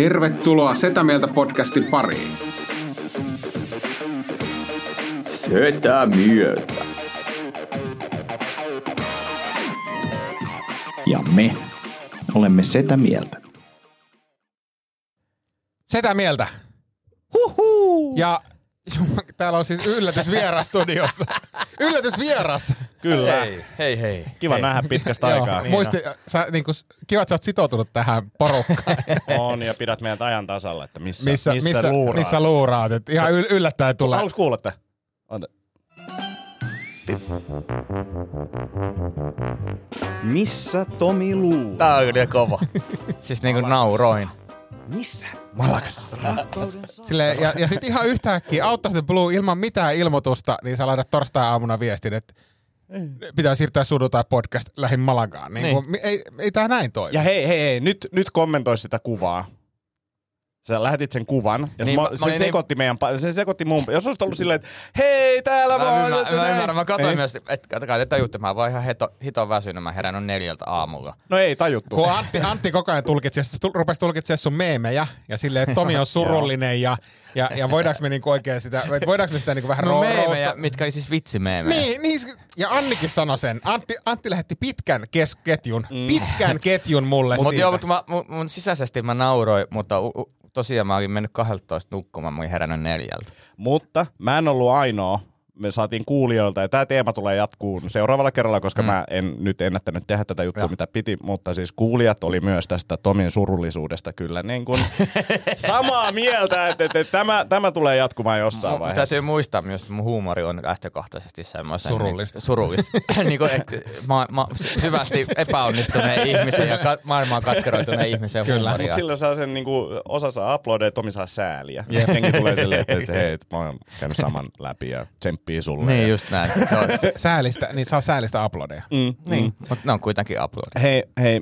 Tervetuloa Setä Mieltä podcastin pariin. Setä mieltä. Ja me olemme sitä mieltä. Sitä mieltä. Huhuu. Ja täällä on siis yllätysvieras studiossa. Yllätysvieras. Kyllä. Hei, hei, hei. Kiva hei. nähdä pitkästä aikaa. Joo, muisti, sä, niin kun, kiva, että sä oot sitoutunut tähän porukkaan. On ja pidät meidät ajan tasalla, että missä, missä, missä, missä, luuraat. missä luuraat. Et ihan yl- yllättäen tulee. Haluatko kuulla että? Ota. Missä Tomi Luu? Tää on kyllä kova. siis niinku nauroin. Missä? Sille, ja, ja sitten ihan yhtäkkiä Out the Blue ilman mitään ilmoitusta, niin sä laitat torstai-aamuna viestin, että pitää siirtää sudu tai podcast lähin Malagaan. Niin, Niin. Kun, ei, ei tää näin toimi. Ja hei, hei, hei, nyt, nyt kommentoi sitä kuvaa. Sä lähetit sen kuvan, ja Niin, niin, mä- mä, mä se, olin niin- sekoitti meidän, pa- se sekoitti mun, jos olisit ollut silleen, että hei, täällä Mä, vaan, mä, että mä, ymmärrän, mä katsoin Ei. myös, että katsokaa, te tajutte, mä oon vaan ihan hito, hiton väsynyt, mä herännyt neljältä aamulla. No ei tajuttu. Kun Antti, Antti koko ajan tulkitsi, se tul- rupesi tulkitsemaan sun meemejä ja silleen, että Tomi on surullinen ja, ja, ja voidaanko me niinku oikein sitä, voidaanko me sitä niinku vähän No ro- meemejä, roosta- mitkä oli siis vitsimeemejä. Niin, niin, ja Annikin sanoi sen. Antti, Antti lähetti pitkän kes- ketjun, mm. pitkän ketjun mulle Mutta siitä. joo, mutta mä, mun, mun sisäisesti mä nauroin, mutta u, tosiaan mä olin mennyt 12 nukkumaan, mä olin herännyt neljältä. Mutta mä en ollut ainoa. Me saatiin kuulijoilta, ja tämä teema tulee jatkuu seuraavalla kerralla, koska mm. mä en nyt ennättänyt tehdä tätä juttua, Joo. mitä piti, mutta siis kuulijat oli myös tästä Tomin surullisuudesta kyllä niin kuin samaa mieltä, että, että, että tämä, tämä tulee jatkumaan jossain Mun vaiheessa. täytyy muistaa myös, että mun huumori on lähtökohtaisesti semmoisen... Surullista. Niin, surullista. niin kuin, että ma, ma, syvästi epäonnistuneen ihmisen ja ka, maailmaan katkeroituneen ihmisen Kyllä. huumoria. Mutta sillä saa sen niinku, osa saa uploadeja ja Tomi saa sääliä. Yeah. Jengi tulee silleen, että, että hei, mä oon käynyt saman läpi ja tsemppii sulle. Niin ja, just näin. Se on, Säälistä, niin saa säälistä uploadeja. mm, niin, mutta ne on kuitenkin upload. Hei, hei.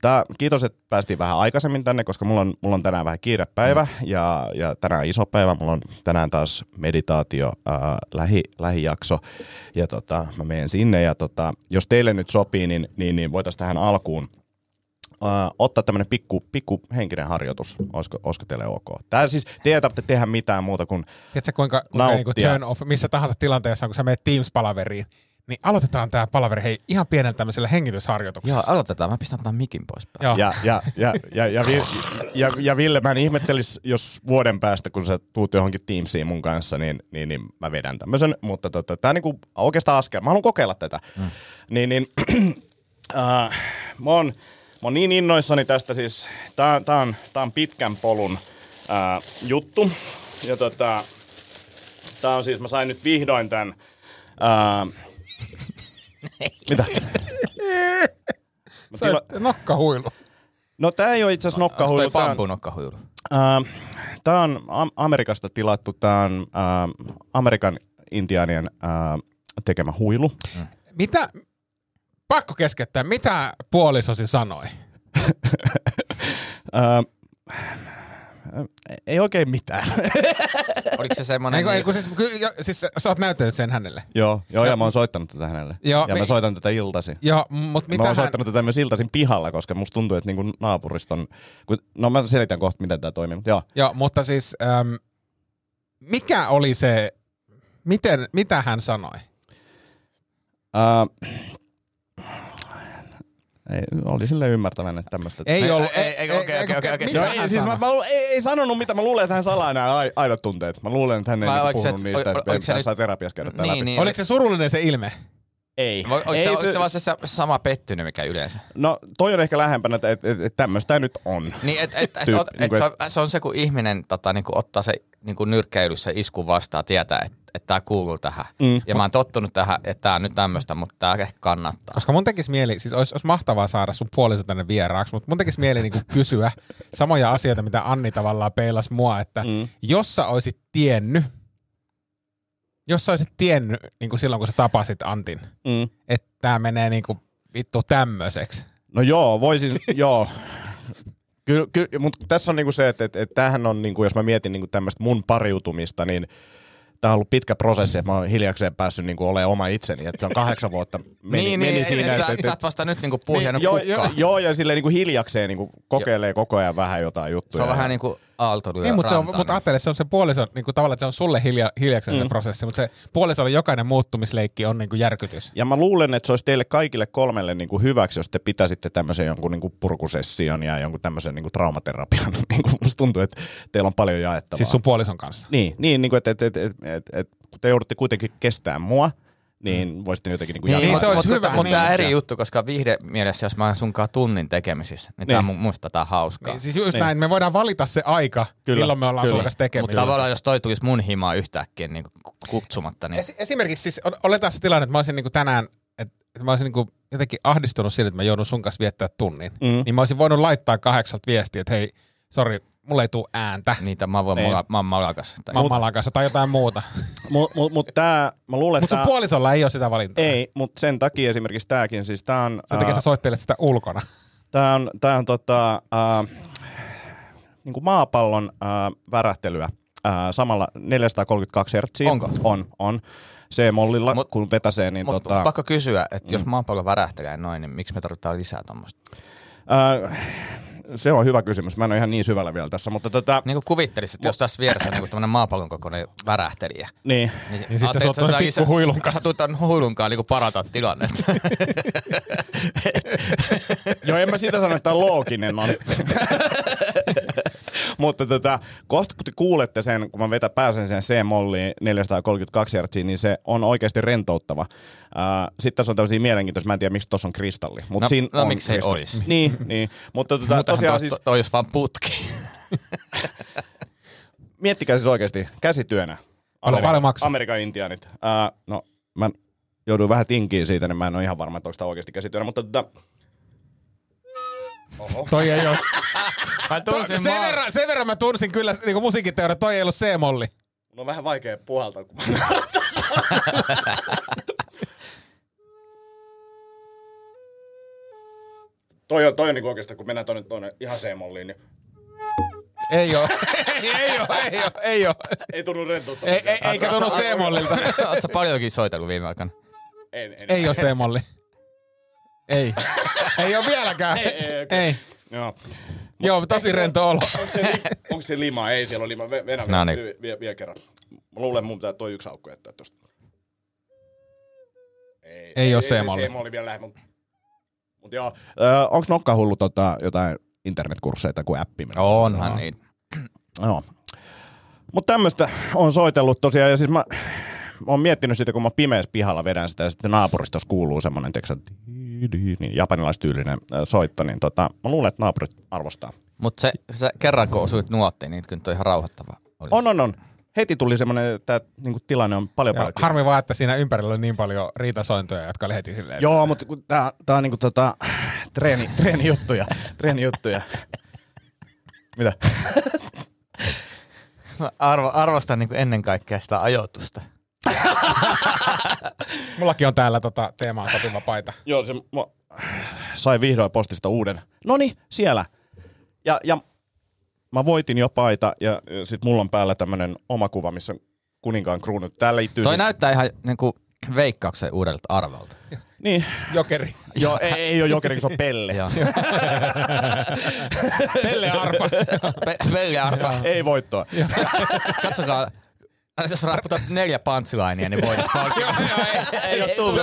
Tää, kiitos, että päästiin vähän aikaisemmin tänne, koska mulla on, mulla on tänään vähän kiirepäivä Mm. ja, ja tänään iso päivä. Mulla on tänään taas meditaatio ää, lähi, lähijakso ja tota, mä menen sinne. Ja tota, jos teille nyt sopii, niin, niin, niin voitaisiin tähän alkuun ää, ottaa tämmöinen pikku, pikku henkinen harjoitus. Olisiko, olisiko teille ok? Tää siis, te ei tarvitse tehdä mitään muuta kuin Tiedätkö, kuinka, kuinka niinku turn off, missä tahansa tilanteessa, kun sä menet Teams-palaveriin, niin aloitetaan tämä palaveri hei, ihan pienellä tämmöisellä hengitysharjoituksella. Joo, aloitetaan. Mä pistän tämän mikin pois päältä. Joo. Ja, ja, ja, ja, ja, Vi- ja, ja Ville, mä en ihmettelis, jos vuoden päästä, kun sä tuut johonkin Teamsiin mun kanssa, niin, niin, niin mä vedän tämmöisen. Mutta tota, tää on niinku oikeastaan askel. Mä haluan kokeilla tätä. Mm. Niin, niin äh, mä, oon, mä oon niin innoissani tästä siis. Tää, tää, on, tää on pitkän polun äh, juttu. Ja tota, tää on siis, mä sain nyt vihdoin tän. Äh, mitä? Mä Sä tila- nokkahuilu. No tää ei ole itse asiassa Onko nokkahuilu. toi tää on- pampunokkahuilu? Äh, Tämä on Am- Amerikasta tilattu, tämä on äh, Amerikan intiaanien äh, tekemä huilu. Mitä, pakko keskeyttää, mitä puolisosi sanoi? Äh, ei oikein mitään. Oliko se semmonen... Eikö, niin- siis, ky- jo, siis sä oot näyttänyt sen hänelle. joo, joo, ja mä oon soittanut tätä hänelle. Joo, ja me- mä soitan tätä iltasi. Joo, mutta Mitä mä oon hän... soittanut tätä myös iltaisin pihalla, koska musta tuntuu, että niinku naapuriston... Kun, no mä selitän kohta, miten tämä toimii, mutta joo. Joo, mutta siis äm, mikä oli se, miten, mitä hän sanoi? Äh, ei, oli sille ymmärtävän, että tämmöistä... Ei Ei, ollut. ei, ei, okei, okei, okei, okei. Ei, siis mä, mä, ei, ei sanonut mitä, mä luulen, että hän salaa nämä ai- aidot tunteet. Mä luulen, että hän ei Vai niinku se, puhunut että- niistä, että tässä terapiassa käydä Niin, läpi. niin. Oliko se surullinen se ilme? Ei. Oliko ei se, se vaan se sa- sama pettynyt, mikä yleensä? No toi on ehkä lähempänä, että et, et, et tämmöistä nyt on. Niin, et, et, et, ot, et, niinku, se, on, se on se, kun ihminen tota, niinku, ottaa se niinku, nyrkkeilyssä iskun vastaan, tietää, että et, tämä kuuluu tähän. Mm. Ja mä oon tottunut tähän, että tämä on nyt tämmöistä, mutta tämä ehkä kannattaa. Koska mun tekisi mieli, siis olisi, olisi mahtavaa saada sun puoliso tänne vieraaksi, mutta mun tekisi mieli niinku kysyä samoja asioita, mitä Anni tavallaan peilas mua, että mm. jos sä olisit tiennyt, jos sä olisit tiennyt niin kuin silloin, kun sä tapasit Antin, Mm. että tämä menee niin kuin vittu tämmöiseksi. No joo, voisin, joo. Kyllä, ky, mutta tässä on niinku se, että et, et tämähän on, niinku, jos mä mietin niinku tämmöistä mun pariutumista, niin tämä on ollut pitkä prosessi, että mä oon hiljakseen päässyt niin kuin olemaan oma itseni. Että se on kahdeksan vuotta meni, niin, meni niin, siinä. et, että, sä, sä oot vasta nyt niinku puhjennut joo, kukkaa. joo, joo, ja silleen niin kuin hiljakseen niin kuin kokeilee koko ajan vähän jotain juttuja. Se on vähän niinku aalto lyö Niin, mutta, se on, mutta ajattele, se on se puoliso, niin kuin tavallaan että se on sulle hilja, hiljakseen mm. se prosessi, mutta se puolisolle jokainen muuttumisleikki on niin kuin järkytys. Ja mä luulen, että se olisi teille kaikille kolmelle niin kuin hyväksi, jos te pitäisitte tämmöisen jonkun niin kuin purkusession ja jonkun tämmöisen niin kuin traumaterapian. niin kuin musta tuntuu, että teillä on paljon jaettavaa. Siis sun puolison kanssa. Niin, niin, niin kuin, että, että, että, että, että, että kun te joudutte kuitenkin kestämään mua, niin voisitte jotenkin niin kuin Niin, Niin, niin se olisi mutta, hyvä, Mutta niin. tämä eri juttu, koska viihde mielessä, jos mä oon sunkaan tunnin tekemisissä, niin, niin. tämä Niin. on musta tää hauskaa. Niin, siis just Niin. näin, me voidaan valita se aika, Kyllä, milloin me ollaan kyllä. sun kanssa Mutta tekemisissä. tavallaan jos toi tulisi mun himaa yhtäkkiä niin kutsumatta, niin Es, esimerkiksi siis, ol- oletaan se tilanne, että mä olisin niinku tänään, että, että mä olisin niinku jotenkin ahdistunut siitä, että mä joudun sun kanssa viettää tunnin. Mm. Niin mä olisin voinut laittaa kahdeksalta viestiä, että hei, sori, mulla ei tule ääntä. niitä mä voin Niin. mulla, mä malakas. Tai Mammalan kanssa tai jotain muuta. Mutta mut, mut tää, mä luulen, Mutta että sun tää, puolisolla ei ole sitä valintaa. ei, mutta sen takia esimerkiksi tääkin, siis tää on, Sen takia ää, sä soittelet sitä ulkona. tää on, tää on tota, ää, niin kuin maapallon ää, värähtelyä ää, samalla 432 Hz. Onko? On, on. C-mollilla, Mut- kun vetäsee, niin Mutta tota, pakko kysyä, että Mm. jos maapallo värähtelee noin, niin miksi me tarvitaan lisää tuommoista? ää, se on hyvä kysymys. Mä en ole ihan niin syvällä vielä tässä, mutta tota, Niin kuin kuvittelisit, että jos tässä vieressä on niin tämmöinen maapallon kokoinen värähtelijä, niin, niin, Niin sit sä tuot pikku huilun Sä tuut ton huilunkaan niin parantaa tilannetta. Joo, en mä sitä sano, että tää on looginen on. Mutta tota, kohta kun te kuulette sen, kun mä vetä pääsen sen C-molliin 432 Hz, niin se on oikeasti rentouttava. Äh, Sitten tässä on tämmöisiä mielenkiintoisia, mä en tiedä miksi tuossa on kristalli. Mut No- siinä no on miksei kristalli. olisi. Niin, niin. Mutta tota, tosiaan siis... siis, toi olisi vaan putki. miettikää siis oikeasti käsityönä. Paljon- paljon maksaa? Amerikan intiaanit. Äh, no, mä jouduin vähän tinkiin siitä, niin mä en ole ihan varma, että onko tämä oikeasti käsityönä, mutta tota, Toi ei ole. Mä tunsin sen, verran, sen verran mä tunsin kyllä niin musiikkiteoria, toi ei ollut C-molli. No vähän vaikea puhaltaa, kun mä Toi on, toi on niinku oikeastaan, kun mennään tonne, tonne ihan C-molliin, niin Ei oo. ei, ei oo, ei oo, ei oo. ei tunnu rentoutta. Ei, ei, eikä tunnu C-mollilta. Oot sä paljonkin soitellut viime aikana? En, en, Ei oo C-molli. Ei. Ei oo vieläkään. Ei, ei, okei. Ei. Joo. Joo, tosi rento olo. Onko se, li- onko se lima? Ei, siellä on lima. Ve- Venä No niin. vie, vie, vie, kerran. Mä luulen, mun pitää toi yksi aukko jättää tosta. Ei, Ei oo se C-molli. C-molli vielä lähellä, mutta mut joo. Öö, onko Nokka hullu tota, jotain internetkursseja tai kuin appi? Onhan niin. Joo. Mutta tämmöistä on soitellut tosiaan, ja siis mä, mä oon miettinyt sitä, kun mä pimeässä pihalla vedän sitä, ja sitten naapuristossa kuuluu semmoinen, tiiäksä, niin japanilaistyylinen ö, soitto, niin tota, mä luulen, että naapurit arvostaa. Mutta se, se, kerran kun osuit nuottiin, niin kyllä toi ihan rauhoittava oli. On, on, on. Heti tuli semmoinen, että niinku, tilanne on paljon Joo, paljon. harmi vaan, että siinä ympärillä oli niin paljon riitasointoja, jotka oli heti silleen. Joo, mutta kun tää, tää on niinku tota, treeni, treenijuttuja, treenijuttuja. Mitä? Mä arvo, arvostan niin ennen kaikkea sitä ajoitusta. Mullakin on täällä tota teemaan sopiva paita. Joo, se mä sai vihdoin postista uuden. Noni, siellä. Ja, ja mä voitin jo paita ja sit mulla on päällä tämmönen oma kuva, missä on kuninkaan kruunut. Tää liittyy Toi siis... näyttää ihan niin kuin veikkauksen uudelta arvolta. Niin. Jokeri. Joo, ei, ei ole jokeri, se on pelle. Pelle Arpa. Pe- Pelle arpa. Ei voittoa. Katsokaa, jos rapputat neljä punchlinea, niin palkinnon. ei, ei ole tullut.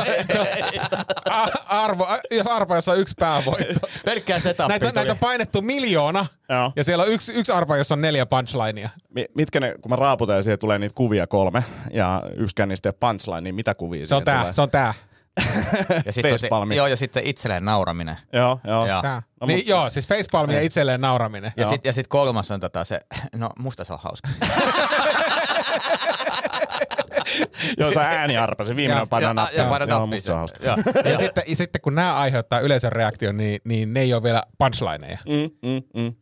Arvo, jos Arpa, jossa on yksi päävoitto. Pelkkää setupia Näitä, näitä on painettu miljoona. Joo. Ja siellä on yksi, yksi Arpa, jossa on neljä punchlinea. Mi- Mitkä ne, kun mä raaputan ja siihen tulee niitä kuvia kolme, ja yksikään niistä ei ole punchline, niin mitä kuvia Se on tää, tulee? se on tää. ja sit on se, joo, ja sitten itselleen nauraminen. Joo, joo. Joo. tää. No, niin, mut- joo, siis facepalmi ja itselleen nauraminen. Ja sitten sit kolmas on tota se, no musta se on hauska. Joo, se on ääniarpa, se viimeinen Ja- on painaa ja, nappia. ja Joo, nappia. musta se on hauska. Joo. Ja sitten, ja sitten kun nämä aiheuttaa yleisön reaktion, niin, niin ne ei ole vielä punchlineja. Mm, mm, mm.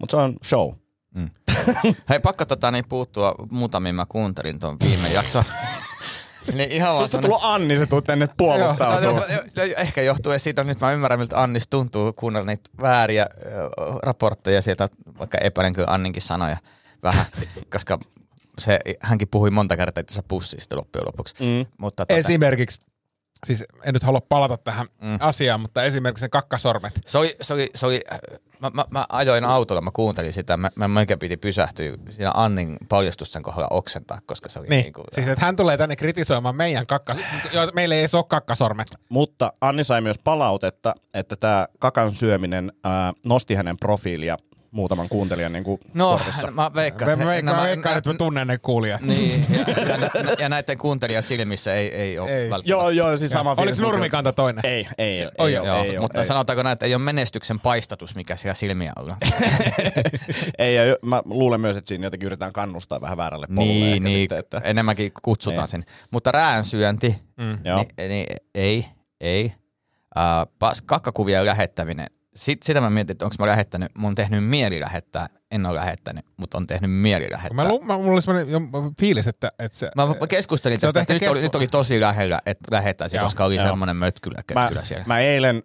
Mutta se on show. Hei, pakko tota, niin puuttua muutamiin. Mä kuuntelin tuon viime jakson. niin ihan Susta semmonen- tullut Anni, se tuu tänne puolustautumaan. No, no, no, Ehkä johtuu siitä, nyt mä ymmärrän, miltä Annis tuntuu kuunnella niitä vääriä raportteja sieltä, vaikka epäilen kyllä Anninkin sanoja vähän, koska se, hänkin puhui monta kertaa itse pussista loppujen lopuksi. Mm. Mutta tota, Esimerkiksi, siis en nyt halua palata tähän mm. asiaan, mutta esimerkiksi ne kakkasormet. se oli, se oli, se oli mä, mä, mä, ajoin autolla, mä kuuntelin sitä, mä, mä piti pysähtyä siinä Annin paljastusten kohdalla oksentaa, koska se oli Niin, niin kuin, siis että hän tulee tänne kritisoimaan meidän kakkas... jo, meillä ei edes ole kakkasormet. Mutta Anni sai myös palautetta, että tämä kakan syöminen ää, nosti hänen profiilia muutaman kuuntelijan niin kuin No, korvissa. mä veikkaan, Mä että veikkaan, nämä- veikkaan, että mä tunnen ne kuulijat. Niin, ja, ja, ja näiden kuuntelijan silmissä ei, ei ole Ei. välttämättä. Joo, joo, siis sama Oliko nurmikanta toinen? Ei, ei, ei, Oi, ei, joo. ei, mutta ei. sanotaanko näin, että ei ole menestyksen paistatus, mikä siellä silmiä on. ei, ja mä luulen myös, että siinä jotenkin yritetään kannustaa vähän väärälle polulle. niin, ehkä niin Sitten, että, enemmänkin kutsutaan Niin. sen. Mutta räänsyönti, Mm. niin, niin, ei, ei. Uh, kakkakuvien lähettäminen, Sit, sitä mä mietin, että onko mä lähettänyt, mun on tehnyt mieli lähettää, en ole lähettänyt, mutta on tehnyt mieli lähettää. Mä, lu, mä, mulla oli semmoinen jo fiilis, että, että se... Mä, mä keskustelin Se on tästä, että ehkä nyt oli, kesku- nyt oli tosi lähellä, että lähettäisiin, koska oli joo. semmoinen mötkylä mä, kyllä siellä. mä eilen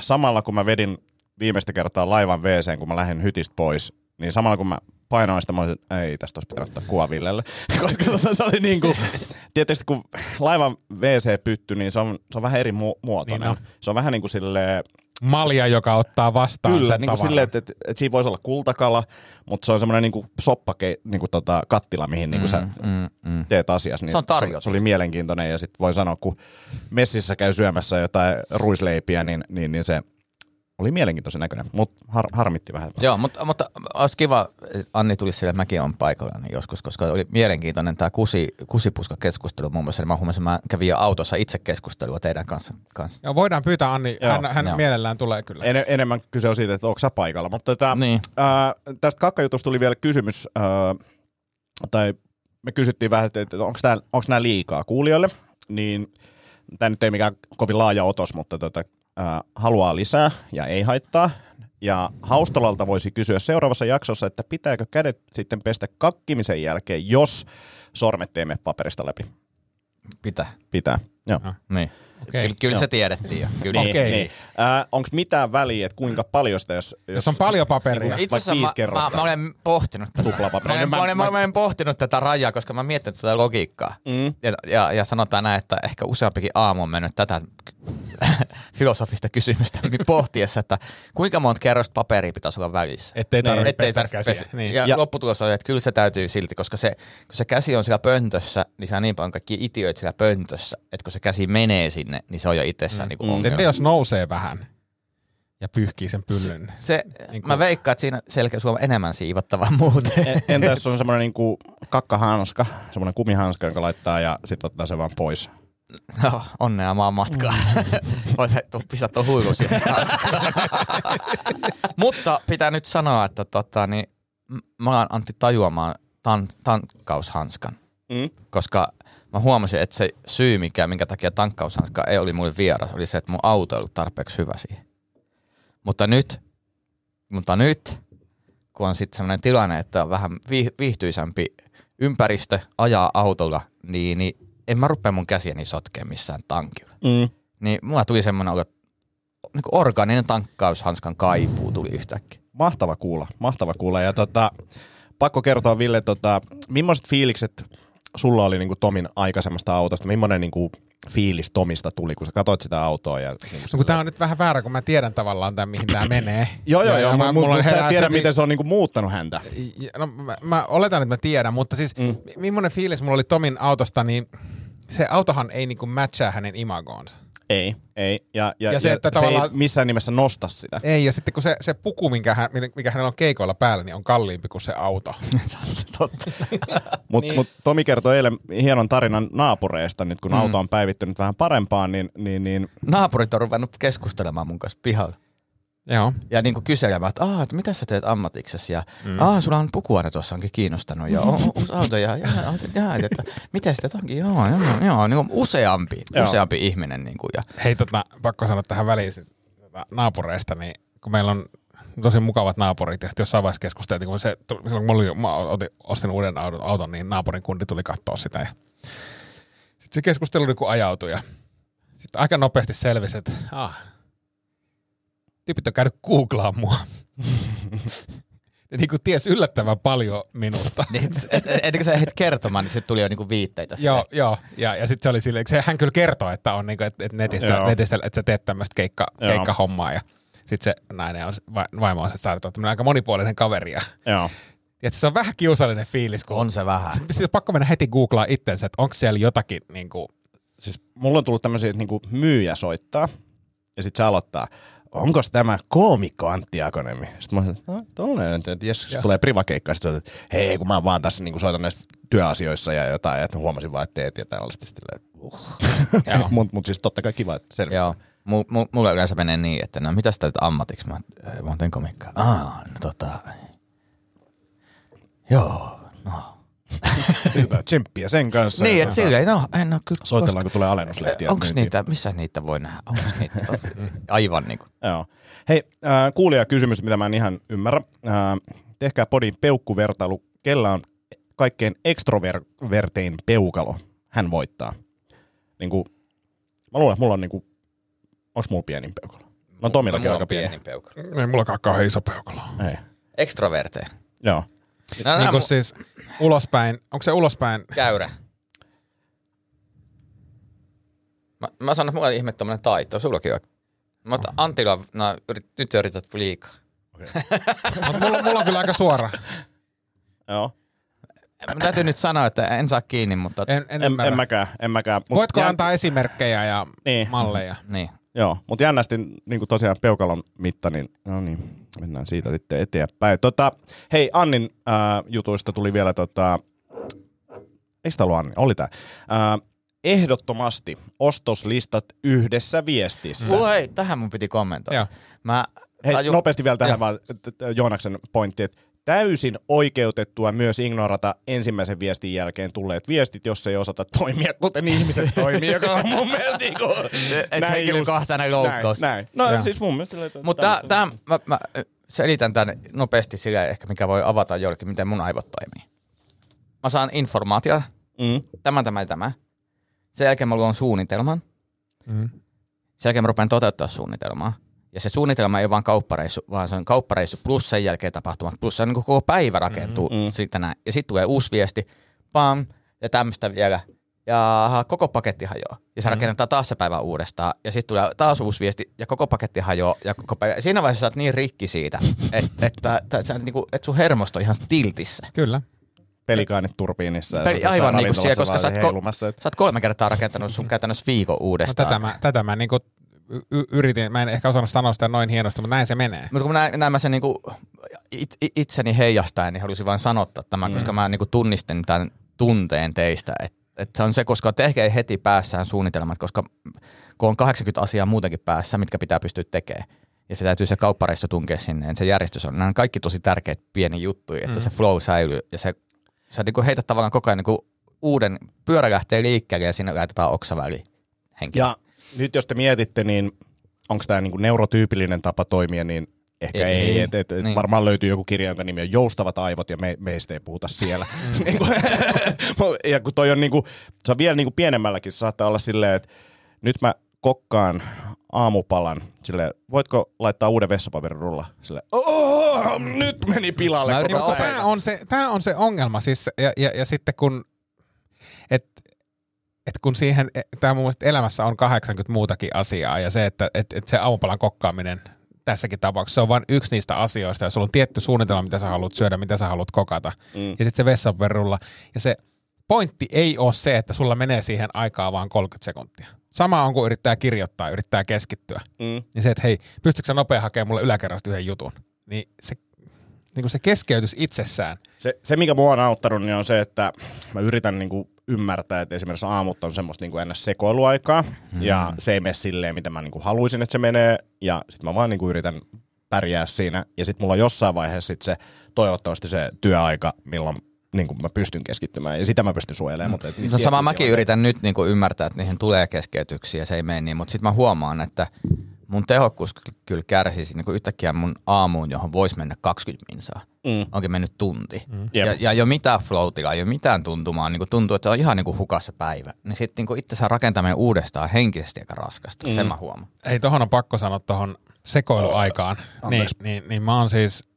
samalla kun mä vedin viimeistä kertaa laivan WC, kun mä lähdin hytistä pois, niin samalla kun mä painoin sitä, mä olisin, että ei, tästä olisi pitänyt ottaa kuva Villelle. Koska tota, se oli niin kuin, tietysti kun laivan WC-pytty, niin se on, se on vähän eri mu- muotoinen. Niin Niin se on vähän niin kuin silleen, Malja, joka ottaa vastaan Kyllä, sen niin kuin silleen, että, että, että siinä voisi olla kultakala, mutta se on semmoinen niin soppake, niin kuin tota, kattila, mihin niin kuin sä mm, mm. teet asiassa. Niin Se on tarjotin. Se, oli mielenkiintoinen ja sitten voi sanoa, kun messissä käy syömässä jotain ruisleipiä, niin, niin, niin se oli mielenkiintoisen näköinen, mutta har, harmitti vähän. Joo, mutta, mutta olisi kiva, että Anni tulisi sille, että mäkin olen paikalla niin joskus, koska oli mielenkiintoinen tämä kusi, kusipuska-keskustelu muun muassa. Mä huomasin, että mä kävin jo autossa itse keskustelua teidän kanssa. kanssa. Joo, voidaan pyytää Anni, Joo, hän, hän joo. mielellään tulee kyllä. En, enemmän kyse on siitä, että onko sä paikalla. Mutta tätä, Niin. ää, tästä kakkajutusta tuli vielä kysymys, ää, tai me kysyttiin vähän, että, että onko nämä liikaa kuulijoille, niin tämä nyt ei mikään kovin laaja otos, mutta tota, ää, haluaa lisää ja ei haittaa. Ja Haustolalta voisi kysyä seuraavassa jaksossa, että pitääkö kädet sitten pestä kakkimisen jälkeen, jos sormet teemme paperista läpi. Pitää. Pitää. Joo. Niin. Okei. Kyllä, kyllä se tiedettiin jo. Kyllä. Niin, niin. Äh, Onko mitään väliä, että kuinka paljon sitä, jos, Jos on paljon paperia. Itse vaikka asiassa viisi mä, mä, kerrosta. mä, olen pohtinut tätä. Tuplapaperia. Mä olen, Mä- mä, olen, mä- mä, olen pohtinut tätä rajaa, koska mä oon miettinyt tätä logiikkaa. Mm. Ja, ja, ja sanotaan näin, että ehkä useampikin aamu on mennyt tätä filosofista kysymystä pohtiessa, että kuinka monta kerrosta paperia pitäisi olla välissä. Ettei tarvitse Ettei pestä tarvitse käsiä. pestä. Niin. Ja, Ja- lopputulos on, että kyllä se täytyy silti, koska se, kun se käsi on siellä pöntössä, niin se on niin paljon kaikki itiöitä siellä pöntössä, että kun se käsi menee sinne, niin se on jo itsessään mm. niin kuin ongelma. Entä jos nousee vähän ja pyyhkii sen pyllyn? Se, Niin kuin- mä veikkaan, että siinä selkeä on enemmän siivottavaa muuten. En- Entä jos on semmoinen niinku kakkahanska, semmoinen kumihanska, jonka laittaa ja sitten ottaa se vaan pois? No, onnea maan matkaa. Voit tuu- pistää tuon huilu siihen Mutta pitää nyt sanoa, että tota, niin, mä alan Antti tajuamaan tan, tankkaushanskan. Mm. Koska mä huomasin, että se syy, mikä, minkä takia tankkaushanska ei oli mulle vieras, oli se, että mun auto ei ollut tarpeeksi hyvä siihen. Mutta nyt, mutta nyt, kun on sitten sellainen tilanne, että on vähän viihtyisämpi ympäristö ajaa autolla, niin, niin en mä rupea mun käsiäni sotkea missään tankilla. Mm. Niin mulla tuli semmoinen olo, niin kuin orgaaninen tankkaushanskan kaipuu tuli yhtäkkiä. Mahtava kuulla, mahtava kuulla. Ja tota, pakko kertoa Ville, tota, millaiset fiilikset sulla oli niinku Tomin aikaisemmasta autosta? Millainen niinku fiilis Tomista tuli, kun sä katsoit sitä autoa? Ja, niinku No tää on nyt vähän väärä, kun mä tiedän tavallaan tämän, mihin tää menee. Joo, joo, joo, mutta mut, sä et tiedä, se- miten se on niinku muuttanut häntä. Ja, No, mä, mä oletan, että mä tiedän, mutta siis mm. millainen fiilis mulla oli Tomin autosta, niin se autohan ei niinku matchaa hänen imagoonsa. Ei, ei. Ja, ja, Ja ja se, että se ei tavallaan- missään nimessä nosta sitä. Ei, ja sitten kun se, se puku, minkä hän, mikä hänellä on keikoilla päällä, niin on kalliimpi kuin se auto. Mutta niin. mut Tomi kertoi eilen hienon tarinan naapureista, nyt kun mm. auto on päivittynyt vähän parempaan, niin, niin, niin Naapurit on ruvennut keskustelemaan mun kanssa pihalla. Joo. Ja niin kuin kyselemään, että, Aa, että mitä sä teet ammatiksesi ja mm. Aa, sulla on pukuaine tuossa onkin kiinnostanut ja on, uusi auto ja, ja, ja, että miten sitä onkin, joo, joo, joo, niin kuin useampi, Joo. useampi ihminen niin kuin, ja Hei, tota, pakko sanoa tähän väliin siis, tota, naapureista, niin kun meillä on tosi mukavat naapurit, ja sitten jossain vaiheessa keskusteltiin, kun se, silloin kun mä, olin, mä otin, ostin uuden auton, auton, niin naapurin kundi tuli katsoa sitä, ja sitten se keskustelu niin ajautui, ja sitten aika nopeasti selvisi, että ah, tyypit on käynyt googlaa mua. ne niinku ties yllättävän paljon minusta. Niin, et, et, ennen kuin sä ehdit kertomaan, niin sitten tuli jo niinku viitteitä. Joo, joo. Ja, ja sitten se oli silleen, se hän kyllä kertoo, että on niinku, että et netistä, Joo. netistä, että sä teet tämmöistä keikka, Joo. keikkahommaa ja sitten se nainen on, va- vaimo on se saattaa tämmöinen aika monipuolinen kaveri ja Joo. ja se on vähän kiusallinen fiilis, kun On se vähän. Sitten sit on pakko mennä heti googlaa itsensä, että onko siellä jotakin niinku, Siis mulla on tullut tämmöisiä, että niinku myyjä soittaa ja sitten se aloittaa. Onko tämä koomikko Antti Akonemi? Sitten mä sanoin, että no, tollainen, että jos tulee privakeikka, sitten että hei, kun mä vaan tässä niinku soitan näissä työasioissa ja jotain, että huomasin vaan, että teet ja tällaista. Sitten, uh. Mutta mut siis totta kai kiva, että selviää. Joo. M- m- mulle yleensä menee niin, että no mitä sä teet ammatiksi? Mä, "Ei, mä teen komikkaa. Aa, no tota... Joo, no. Hyvä tsemppiä sen kanssa. Niin, että silleen, no en oo kyllä... Soitellaan, kun tulee alennuslehtiä. Onko niitä, missä niitä voi nähdä? Onko niitä? Aivan niinku. Joo. Hei, äh, kuulija kysymys, mitä mä en ihan ymmärrä. Äh, tehkää podin peukkuvertailu. Kellä on kaikkein ekstrovertein peukalo? Hän voittaa. Niin kuin, mä luulen, että mulla on niin kuin, onks mulla pienin peukalo? No Tomillakin Mulla aika on pieni. pieni peukalo. ei mulla kauhean iso peukalo. Ei. Extroverteja. Joo. No, Niin kuin siis ulospäin, onko se ulospäin? Käyrä. Mä, mä sanon, että mulla on ihme tommonen taito, sullakin on. Mutta Antilla, no, yrit, nyt sä yrität liikaa. Mut mulla, mulla on kyllä aika suora. Joo. Mä täytyy nyt sanoa, että en saa kiinni, mutta En, en, En, en mäkään, en mäkään. Mut Voitko jän- antaa esimerkkejä ja Niin. malleja? niin. Joo, mutta jännästi niin kuin tosiaan peukalon mitta, niin no niin, mennään siitä sitten eteenpäin. Tota, hei, Annin äh, jutuista tuli vielä, tota, eikö tämä ollut Anni? Oli tämä. Ehdottomasti ostoslistat yhdessä viestissä. Mulla hei, tähän mun piti kommentoida. Joo. Mä Hei, taju- nopeasti vielä tähän vaan Joonaksen pointti, että täysin oikeutettua myös ignorata ensimmäisen viestin jälkeen tulleet viestit, jos ei osata toimia, kuten ihmiset toimii, joka on mun mielestä niin kuin, Et henkilökohtainen loukkaus. Näin, näin. No Joo. siis mun mielestä... että- Mutta tää, mä, mä selitän tämän nopeasti sillä ehkä, mikä voi avata jollekin, miten mun aivot toimii. Mä saan informaatiota, Mm. tämä, tämä ja tämä. Sen jälkeen mä luon suunnitelman. Mm. Sen jälkeen mä rupean toteuttaa suunnitelmaa. Ja se suunnitelma ei ole vaan kauppareissu, vaan se on kauppareissu plus sen jälkeen tapahtumat. Plus se on niin kuin koko päivä rakentuu Mm-hmm. mm. siitä näin. Ja sitten tulee uusi viesti, pam, ja tämmöistä vielä. Ja koko paketti hajoaa. Ja se mm. rakennetaan taas se päivä uudestaan. Ja sitten tulee taas uusi viesti, ja koko paketti hajoaa. Ja koko päivä. Siinä vaiheessa sä oot niin rikki siitä, että, että, että, että, niinku, että sun hermosto on ihan tiltissä. Kyllä. pelikaanit turbiinissa. Peli- aivan niinku ravintolassa siellä, koska sä oot ko- Sä oot kolme kertaa rakentanut sun käytännössä viikon No, uudestaan. tätä mä, tätä mä niinku y- yritin, mä en ehkä osannut sanoa sitä noin hienosti, mutta näin se menee. Mutta kun näin, näin mä sen niinku it, it, itseni heijastaen, niin halusin vain sanottaa tämän, mm. koska mä niinku tunnistin tämän tunteen teistä. Et, et se on se, koska tehkää heti päässään suunnitelmat, koska kun on 80 asiaa muutenkin päässä, mitkä pitää pystyä tekemään. Ja se täytyy se kauppareissu tunkea sinne, ja se järjestys on. Nämä on kaikki tosi tärkeitä pieni juttuja, että mm. se flow säilyy. Ja se, sä niinku heität tavallaan koko ajan niinku uuden, pyörä lähtee liikkeelle ja sinne laitetaan oksa väliin. Ja nyt jos te mietitte, niin onko tämä niinku neurotyypillinen tapa toimia, niin ehkä Ei, ei. ei. Et, et, et Niin. Varmaan löytyy joku kirja, jonka nimi on Joustavat aivot, ja me, meistä ei puhuta siellä. Niinku- ja kun toi on, niinku, se on vielä niinku pienemmälläkin, se saattaa olla silleen, että nyt mä kokkaan aamupalan, sille voitko laittaa uuden vessapaperin rulla? Sille, oh, nyt meni pilalle tämä on, se, tää on se ongelma. Siis, ja, ja, ja sitten kun, et kun siihen, tämä mun mielestä elämässä on 80 muutakin asiaa ja se, että et, et se aamupalan kokkaaminen tässäkin tapauksessa, se on vain yksi niistä asioista ja sulla on tietty suunnitelma, mitä sä haluat syödä, mitä sä haluat kokata. Mm. Ja sitten se vessapaperulla. Ja se pointti ei ole se, että sulla menee siihen aikaa vaan 30 sekuntia. Sama on, kun yrittää kirjoittaa, yrittää keskittyä. Mm. Niin se, että hei, pystytkö sä nopea hakemaan mulle yläkerrasta yhden jutun? Niin se, niin kuin se keskeytys itsessään. Se, se, mikä mua on auttanut, niin on se, että mä yritän niinku ymmärtää, että esimerkiksi aamut on semmoista niinku ennä sekoiluaikaa, mm. ja se ei mene silleen, mitä mä niinku haluaisin, että se menee, ja sitten mä vaan niinku yritän pärjää siinä, ja sitten mulla on jossain vaiheessa sit se, toivottavasti se työaika, milloin niinku mä pystyn keskittymään, ja sitä mä pystyn suojelemaan. Mutta et niitä No sama mäkin yritän nyt niinku ymmärtää, että niihin tulee keskeytyksiä ja se ei mene niin, mutta sitten mä huomaan, että mun tehokkuus ky- kyllä kärsisi niinku yhtäkkiä mun aamuun, johon voisi mennä 20 minsaa. Mm. Onkin mennyt tunti. Mm. Ja, ja ei ole mitään flow ei ole mitään tuntumaa, niin tuntuu, että se on ihan niinku hukassa päivä. Niin sitten niinku itse saa rakentaminen uudestaan henkisesti aika raskasta, mm. sen mä huomaan. Ei, tohon on pakko sanoa tohon sekoiluaikaan. Niin, Anteeksi. niin, niin mä oon siis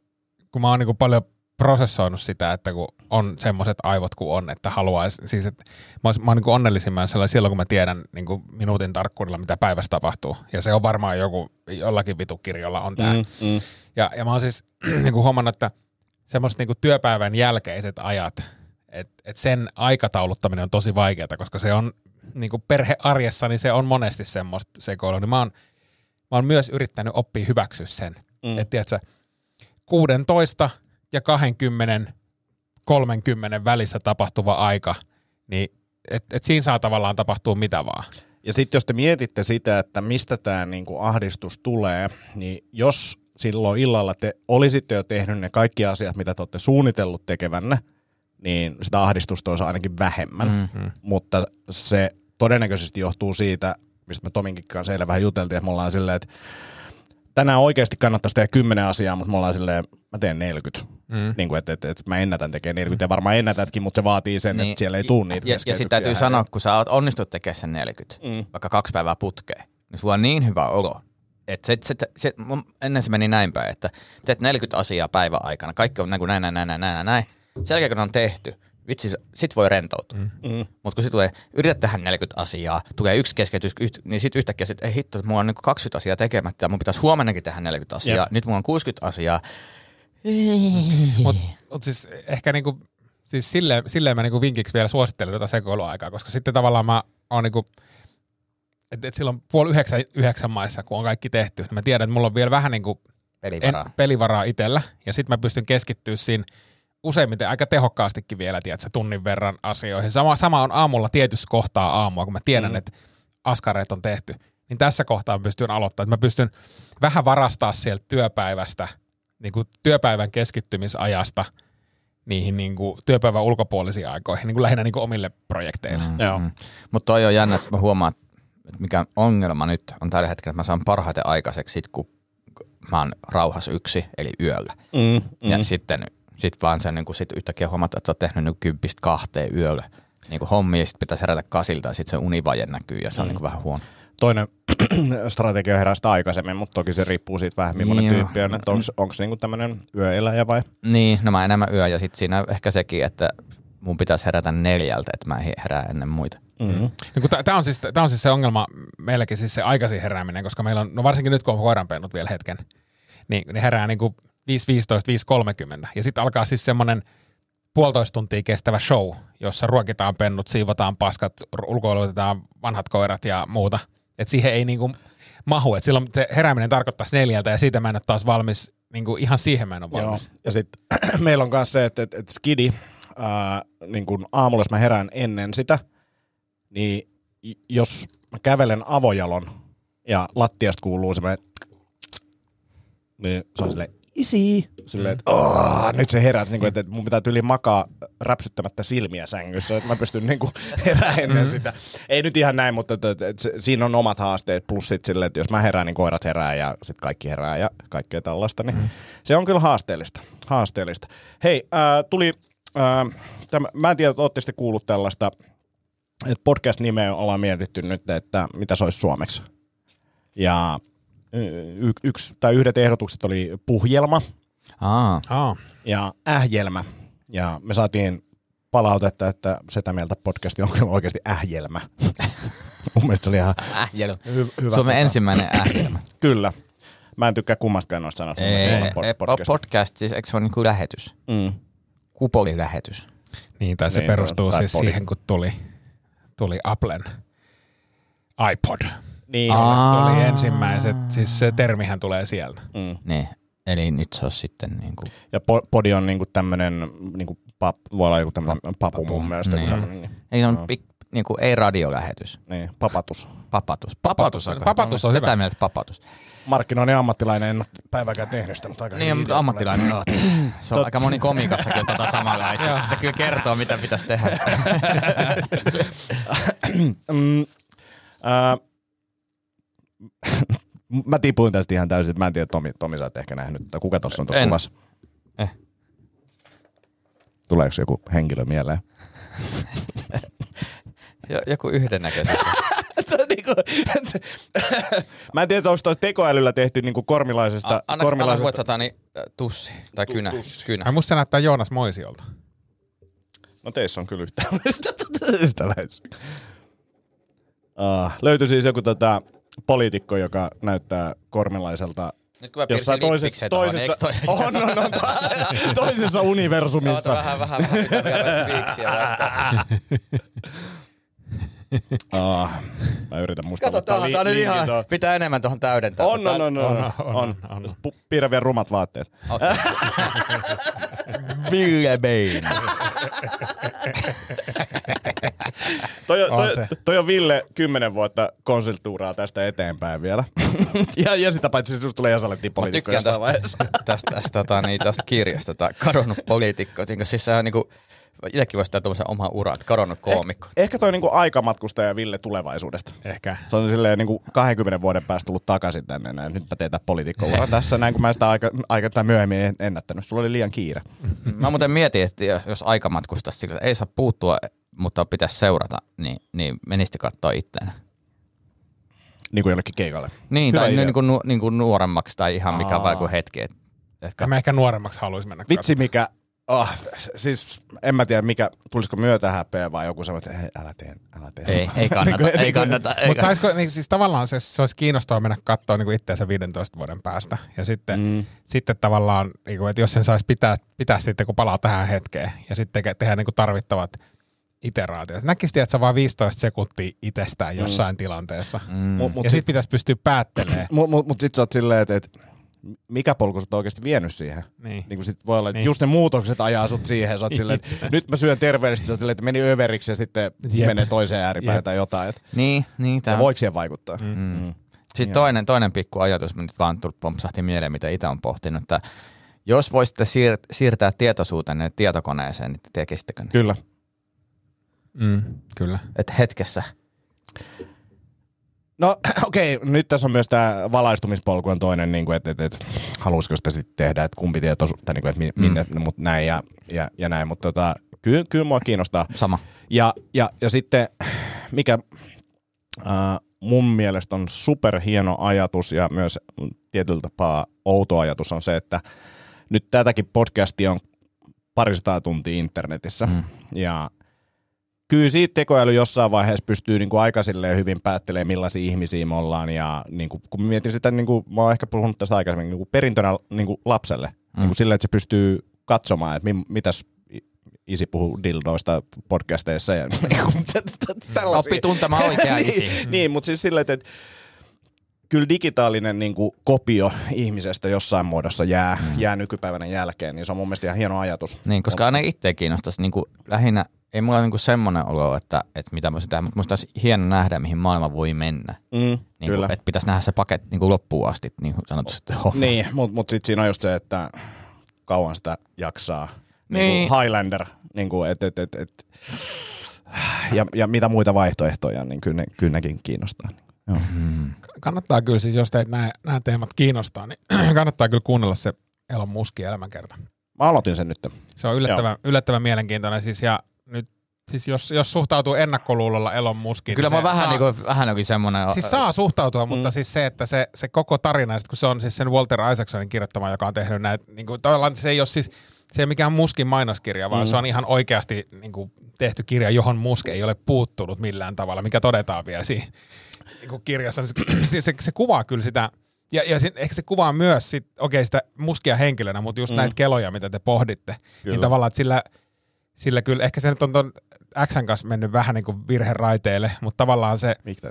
kun mä oon niinku paljon prosessoinut sitä, että kun on semmoiset aivot kuin on, että haluaisi, siis että mä oon, mä oon niinku onnellisimmän silloin, kun mä tiedän niinku minuutin tarkkuudella, mitä päivässä tapahtuu. Ja se on varmaan joku, jollakin vitukirjolla on tämä. Mm, mm. Ja, ja mä oon siis niinku huomannut, että semmoiset niinku työpäivän jälkeiset ajat, että et sen aikatauluttaminen on tosi vaikeaa, koska se on niinku perhearjessa, niin se on monesti semmoista sekoilua. Niin mä oon, mä oon myös yrittänyt oppia hyväksyä sen. Mm. Että tiedätkö, 16 ja 20, 30 välissä tapahtuva aika, niin et, et siinä saa tavallaan tapahtua mitä vaan. Ja sitten jos te mietitte sitä, että mistä tämä niinku ahdistus tulee, niin jos silloin illalla te olisitte jo tehnyt ne kaikki asiat, mitä te olette suunnitellut tekevänne, niin sitä ahdistusta olisi ainakin vähemmän. Mm-hmm. Mutta se todennäköisesti johtuu siitä, mistä me Tominkin kanssa eilen vähän juteltiin, että me ollaan silleen, että tänään oikeasti kannattaisi tehdä kymmenen asiaa, mutta me ollaan silleen, mä teen 40. Mm. Niin kuin, että, että, että mä ennätän tekemään 40 mm. ja varmaan ennätätkin, mutta se vaatii sen, niin, että siellä ei tule niitä Ja, ja sitten täytyy sanoa, kun sä onnistut tekemään sen 40, mm. vaikka kaksi päivää putkeen, niin sulla on niin hyvä olo, että se, se, se, ennen se meni näin päin, että teet 40 asiaa päivän aikana, kaikki on näin, näin, näin, näin, näin, näin. Sen jälkeen kun on tehty, vitsi, sit voi rentoutua. Mm. Mm. Mutta kun se tulee, yritä tehdä 40 asiaa, tulee yksi keskeytys, yht, niin sitten yhtäkkiä, sit, ei hitto, mulla on niin 20 asiaa tekemättä, ja mun pitäisi huomennakin tehdä 40 asiaa, Jep. nyt mulla on 60 asiaa. Mutta mut siis ehkä niinku, siis silleen, silleen mä niinku vinkiksi vielä suosittelen tuota sekoiluaikaa, koska sitten tavallaan mä oon niinku, että et silloin puoli yhdeksän, yhdeksän maissa, kun on kaikki tehty, niin mä tiedän, että mulla on vielä vähän niinku pelivaraa, en, pelivaraa itsellä, ja sitten mä pystyn keskittyä siinä useimmiten aika tehokkaastikin vielä, tiedätkö, tunnin verran asioihin. Sama, sama on aamulla tietyssä kohtaa aamua, kun mä tiedän, mm. että askareet on tehty. Niin tässä kohtaa mä pystyn aloittamaan, että mä pystyn vähän varastaa sieltä työpäivästä, niin kuin työpäivän keskittymisajasta niihin niin kuin työpäivän ulkopuolisiin aikoihin, niin kuin lähinnä niin kuin omille projekteille. Mm, Joo. Mm. Mutta toi on jännä, että mä huomaan, että mikä ongelma nyt on tällä hetkellä, että mä saan parhaiten aikaiseksi sit, kun mä oon rauhassa yksi, eli yöllä. Mm, mm. Ja sitten sit vaan sen niin sit yhtäkkiä huomata, että sä oot tehnyt niin kympistä kahteen yöllä niin hommia, ja sitten pitäisi herätä kasilta, ja sitten se univaje näkyy, ja se on mm. niin vähän huono. Toinen strategia herää sitä aikaisemmin, mutta toki se riippuu siitä vähän, millainen niin tyyppi on, että onko niinku tämmöinen yöeläjä vai? Niin, no mä enemmän yö, ja sitten siinä ehkä sekin, että mun pitäisi herätä neljältä, että mä herää ennen muita. Mm-hmm. Tämä on, siis, on siis se ongelma meilläkin, siis se aikaisin herääminen, koska meillä on, no varsinkin nyt kun on koiranpennut vielä hetken, niin ne herää niin kuin 5.15, 5.30. Ja sitten alkaa siis semmoinen puolitoista tuntia kestävä show, jossa ruokitaan pennut, siivotaan paskat, ulkoilutetaan vanhat koirat ja muuta. Et siihen ei niinku mahu. Et silloin se herääminen tarkoittaisi neljältä ja siitä mä en ole taas valmis, niinku ihan siihen mä en ole valmis. Joo. Ja sitten meillä on myös se, että, että, että skidi, ää, niin kun aamulla jos mä herään ennen sitä, niin jos mä kävelen avojalon ja lattiasta kuuluu semmoinen niin se on silleen, isi. Silleen, että oh, nyt se herää, niin että mun pitää yli makaa räpsyttämättä silmiä sängyssä, että mä pystyn niin herää ennen mm-hmm. sitä. Ei nyt ihan näin, mutta että, että, että siinä on omat haasteet, plus sit silleen, että jos mä herään, niin koirat herää ja sitten kaikki herää ja kaikkea tällaista, niin mm-hmm. se on kyllä haasteellista. haasteellista. Hei, äh, tuli, äh, täm, mä en tiedä, että ootte sitten kuullut tällaista, että podcast-nimeä ollaan mietitty nyt, että mitä se olisi suomeksi. Ja y- yksi tai yhdet ehdotukset oli puhjelma Aa. Aa. ja ähjelmä. Ja me saatiin palautetta, että Setä Mieltä podcasti on kyllä oikeasti ähjelmä. Mun mielestä se oli ihan ähjelmä. Hy- hyvä. Suomen tota. ensimmäinen ähjelmä. kyllä. Mä en tykkää kummastakaan noista sanoista. Ei, podcast. podcast, siis eikö se ole niin lähetys? Mm. Kupolilähetys. Niin, tai se niin, perustuu tai siis poli. siihen, kun tuli, tuli Applen iPod. Niin, Aa. oli ensimmäiset, siis se termihän tulee sieltä. Mm. Niin, eli nyt se on sitten niin kuin... Ja podi on niin kuin tämmöinen, niin kuin pap, voi olla joku tämmöinen papu, papu mun mielestä. Niin. Niin. Ei, on no. pik, niin kuin ei radiolähetys. Niin, papatus. Papatus. Papatus, papatus, papatus on hyvä. Sitä mieltä papatus. Markkinoinnin ammattilainen en ole päivääkään tehnyt sitä, mutta aika Niin, mutta ammattilainen olet. Se on Tot... aika moni komikassakin tota samalla. Se kyllä kertoo, mitä pitäisi tehdä. mm, äh, mä tipuin tästä ihan täysin, että mä en tiedä, Tomi, Tomi sä oot ehkä nähnyt, tai kuka tuossa on tuossa kuvassa? Eh. Tuleeko joku henkilö mieleen? Joku yhdennäköinen. niin niinku, mä en tiedä, onko tuossa tekoälyllä tehty niinku kormilaisesta... Anna, anna kormilaisesta... voit tota, niin, äh, tussi tai kynä. kynä. Ai musta se näyttää Joonas Moisiolta. No teissä on kyllä yhtä, yhtäläisiä. Uh, löytyi siis joku tota, poliitikko, joka näyttää kormelaiselta Nyt kun mä jossain toisessa, tohon, toisessa, toi... on, on, on, to- toisessa Oota universumissa. vähän, vähän, vähän pitää vielä Uh, mä yritän muistaa. Kato, tää on nyt ihan, pitää enemmän tuohon täydentää. On, on, on, on, On, on, on, vielä rumat vaatteet. Okay. Ville Bain. Toi, on- toi, toi on Ville kymmenen vuotta konsultuuraa tästä eteenpäin vielä. ja, ja sitä paitsi susta tulee Jasalettiin Mä poliitikko tykkään jossain tästä, vaiheessa. tästä, tästä, tota, niin, tästä kirjasta, tää kadonnut poliitikko. Niin, siis sehän on niinku, itsekin voisi tehdä tuommoisen oman uran, että kadonnut koomikko. Ehkä toi niinku aikamatkustaja Ville tulevaisuudesta. Ehkä. Se on silleen niinku 20 vuoden päästä tullut takaisin tänne näin. Nyt mä teen tää poliitikko tässä näin, kun mä sitä aika, aika tai myöhemmin en- ennättänyt. Sulla oli liian kiire. Mä muuten mietin, että jos, jos aikamatkustaisi sillä, että ei saa puuttua, mutta pitäisi seurata, niin, niin menisitte katsoa itteen. Niin kuin jollekin keikalle. Niin, Hyvä tai idea. niin kuin, nu, niin kuin nuoremmaksi tai ihan mikä Aa. vaan kuin hetki. Et, et Mä ehkä nuoremmaksi haluaisin mennä Vitsi mikä, oh, siis en mä tiedä mikä, tulisiko myötä häpeä vai joku sanoo, että hei, älä tee, älä tee. ei, ei kannata, Niinku- ei kannata. Ei Mutta kannata. saisiko, niin siis tavallaan se, se olisi kiinnostavaa mennä katsoa niin itseänsä 15 vuoden päästä. Ja sitten, mm. sitten tavallaan, niin kuin, että jos sen saisi pitää, pitää sitten, kun palaa tähän hetkeen, ja sitten teke, tehdä niin kuin tarvittavat iteraatiot. Näkisi, että sä vaan 15 sekuntia itsestään jossain mm. tilanteessa. Mm. Mut, mut Ja sit, sitten pitäisi pystyä päättelemään. mut, mut, mut sit sä oot silleen, että, että mikä polku sä oot oikeasti vienyt siihen? Niin. Niin kuin sit voi olla, että Niin. just ne muutokset ajaa sut siihen. Sä oot silleen, että nyt mä syön terveellisesti, sä oot silleen, että meni överiksi ja sitten Jep. menee toiseen ääripäin Jep. tai jotain. Et, Niin, niin ja tämä voiko siihen vaikuttaa? Mm. Mm. Sitten toinen, toinen pikku ajatus, nyt vaan pompsahti mieleen, mitä itse on pohtinut, että jos voisitte siir- siirtää tietoisuutenne tietokoneeseen, niin te tekisittekö ne? Kyllä. Mm, kyllä. Että hetkessä. No okei, okay, nyt tässä on myös tämä valaistumispolku on toinen, niin kuin, että, että, että haluaisiko sitä sitten tehdä, että kumpi tietoisuus, tai niin kuin, että mi- minne, mm. mutta näin ja, ja, ja näin, mutta tota, kyllä, kyllä mua kiinnostaa. Sama. Ja, ja, ja sitten, mikä äh, mun mielestä on superhieno ajatus ja myös tietyllä tapaa outo ajatus on se, että nyt tätäkin podcastia on parisataa tuntia internetissä. Mm. Ja kyllä siitä tekoäly jossain vaiheessa pystyy niin kuin aika hyvin päättelemään, millaisia ihmisiä me ollaan. Ja niin kuin, kun mietin sitä, niin kuin, mä oon ehkä puhunut tästä aikaisemmin, niin kuin perintönä niin kuin lapselle. Mm. Niin kuin silleen, että se pystyy katsomaan, että mi- mitäs isi puhuu dildoista podcasteissa ja niin kuin, tällaisia. Oppi tuntemaan oikea isi. niin, niin, mutta siis silleen, että, että kyllä digitaalinen niin kuin, kopio ihmisestä jossain muodossa jää, mm. jää nykypäivänä jälkeen, niin se on mun mielestä ihan hieno ajatus. Niin, koska aina itse kiinnostaisi niin kuin lähinnä, ei mulla ole niin kuin semmoinen olo, että, että mitä voisin tehdä, mutta musta olisi hieno nähdä, mihin maailma voi mennä. Mm, Niin kyllä. Kuin, että pitäisi nähdä se paketti niin kuin loppuun asti, niin kuin sanotusti. Oh. Niin, mutta mut sitten siinä on just se, että kauan sitä jaksaa. Niin. Niin. kuin Highlander, niin kuin, et, et, et, et. Ja, ja mitä muita vaihtoehtoja, niin kyllä, ne, kyllä nekin kiinnostaa. Joo. Kannattaa kyllä siis, jos teitä nämä, nämä teemat kiinnostaa, niin kannattaa kyllä kuunnella se Elon Muskin elämänkerta. Mä aloitin sen nyt. Se on yllättävän, yllättävän mielenkiintoinen siis ja nyt siis jos, jos suhtautuu ennakkoluulolla Elon Muskiin, Kyllä niin mä se vähän, saa, niin kuin, vähän jokin semmoinen... Siis saa suhtautua, mutta siis se, että se, se koko tarina, sit kun se on siis sen Walter Isaacsonin kirjoittama, joka on tehnyt näitä, niin kuin, tavallaan se ei ole siis, se ei ole mikään Muskin mainoskirja, vaan mm. se on ihan oikeasti niin kuin, tehty kirja, johon Musk ei ole puuttunut millään tavalla, mikä todetaan vielä siinä niin kuin kirjassa. Niin se, se, se, kuvaa kyllä sitä, ja, ja sit, ehkä se kuvaa myös sit, okei, sitä Muskia henkilönä, mutta just mm. näitä keloja, mitä te pohditte, kyllä. Kyllä. niin tavallaan, että sillä, sillä kyllä, ehkä se nyt on ton Xn kanssa mennyt vähän niin kuin virheraiteille, mutta tavallaan se, Miksi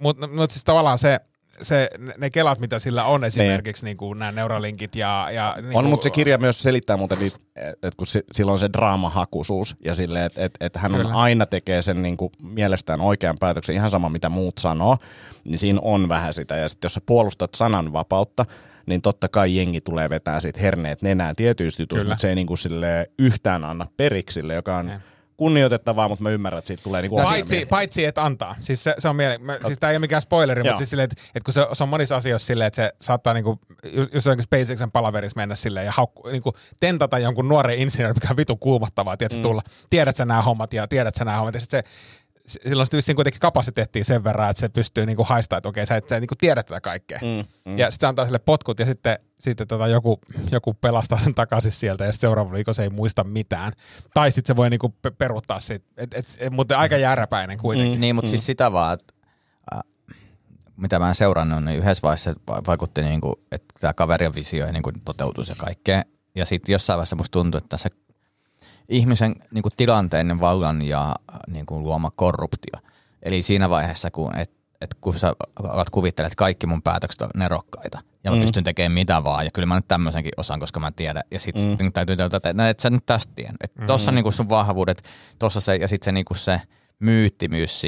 mutta mut siis tavallaan se, se, ne- ne kelat, mitä sillä on esimerkiksi, niin kuin nämä neuralinkit ja... ja niin On, kuin, mutta se kirja myös selittää muuten, että kun se, sillä on se draamahakuisuus ja sille, että et, et hän on aina tekee sen niin kuin mielestään oikean päätöksen, ihan sama mitä muut sanoo, niin siinä on vähän sitä. Ja sitten jos sä puolustat sananvapautta, niin totta kai jengi tulee vetää siitä herneet nenään tietyistä jutuista, mutta se ei niin kuin sille yhtään anna periksi sille, joka on Ei. kunnioitettavaa, mutta mä ymmärrän, että siitä tulee niin kuin Paitsi, paitsi että antaa. Siis se, se on miele... mä, siis tämä ei ole mikään spoileri, Joo. mutta siis silleen, että, että kun se, se on monissa asioissa silleen, että se saattaa niinku, jos on SpaceXen palaverissa mennä silleen ja haukku, niinku, tentata jonkun nuoren insinöörin, mikä on vitu kuumottavaa, tiedätkö, mm. tulla, tiedät sä nämä hommat ja tiedät sä nämä hommat. Ja sit se, silloin sitten vissiin kuitenkin kapasiteettia sen verran, että se pystyy niinku haistamaan, että okei, sä et, sä et niinku tiedä tätä kaikkea. Mm, mm. Ja sitten se antaa sille potkut ja sitten, sitten tota joku, joku pelastaa sen takaisin sieltä ja seuraava viikolla se ei muista mitään. Tai sitten se voi niinku pe- peruuttaa siitä, et, et, et, mutta aika järräpäinen kuitenkin. Niin, mutta siis sitä vaan, että äh, mitä mä en seurannut, niin yhdessä vaiheessa va- vaikutti, niin kuin, että tämä kaverin visio ei niin kuin toteutuisi ja kaikkea. Ja sitten jossain vaiheessa musta tuntui, että se ihmisen niin kuin tilanteinen vallan ja niin kuin luoma korruptio. Eli siinä vaiheessa, kun, et, et kun sä alat kuvittelemaan, että kaikki mun päätökset on nerokkaita ja mä mm. pystyn tekemään mitä vaan ja kyllä mä nyt tämmöisenkin osaan, koska mä tiedän. Ja sitten mm. täytyy todeta, että no, et sä nyt tästä tiedä. Että mm. tossa niinku sun vahvuudet, tossa se ja sitten se, niinku se myyttimyys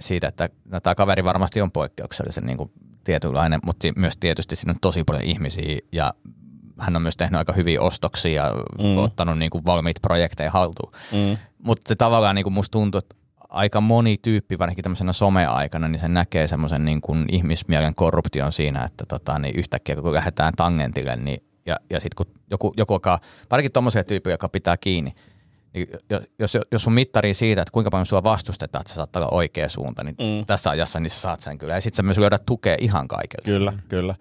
siitä, että no, tämä kaveri varmasti on poikkeuksellisen niinku tietynlainen, mutta myös tietysti siinä on tosi paljon ihmisiä ja hän on myös tehnyt aika hyviä ostoksia ja mm. ottanut niinku valmiita projekteja haltuun. Mm. Mutta se tavallaan niinku musta tuntuu, että aika moni tyyppi, varsinkin tämmöisenä someaikana, niin se näkee semmoisen niin kuin ihmismielen korruption siinä, että tota, niin yhtäkkiä kun lähdetään tangentille, niin ja, ja sitten kun joku, joku joka, varsinkin tommoisia tyyppejä, joka pitää kiinni, niin jo- jos, jos sun mittari siitä, että kuinka paljon sua vastustetaan, että se saattaa olla oikea suunta, niin mm. tässä ajassa niin sä saat sen kyllä. Ja sitten sä myös löydät tukea ihan kaikille. Kyllä, kyllä.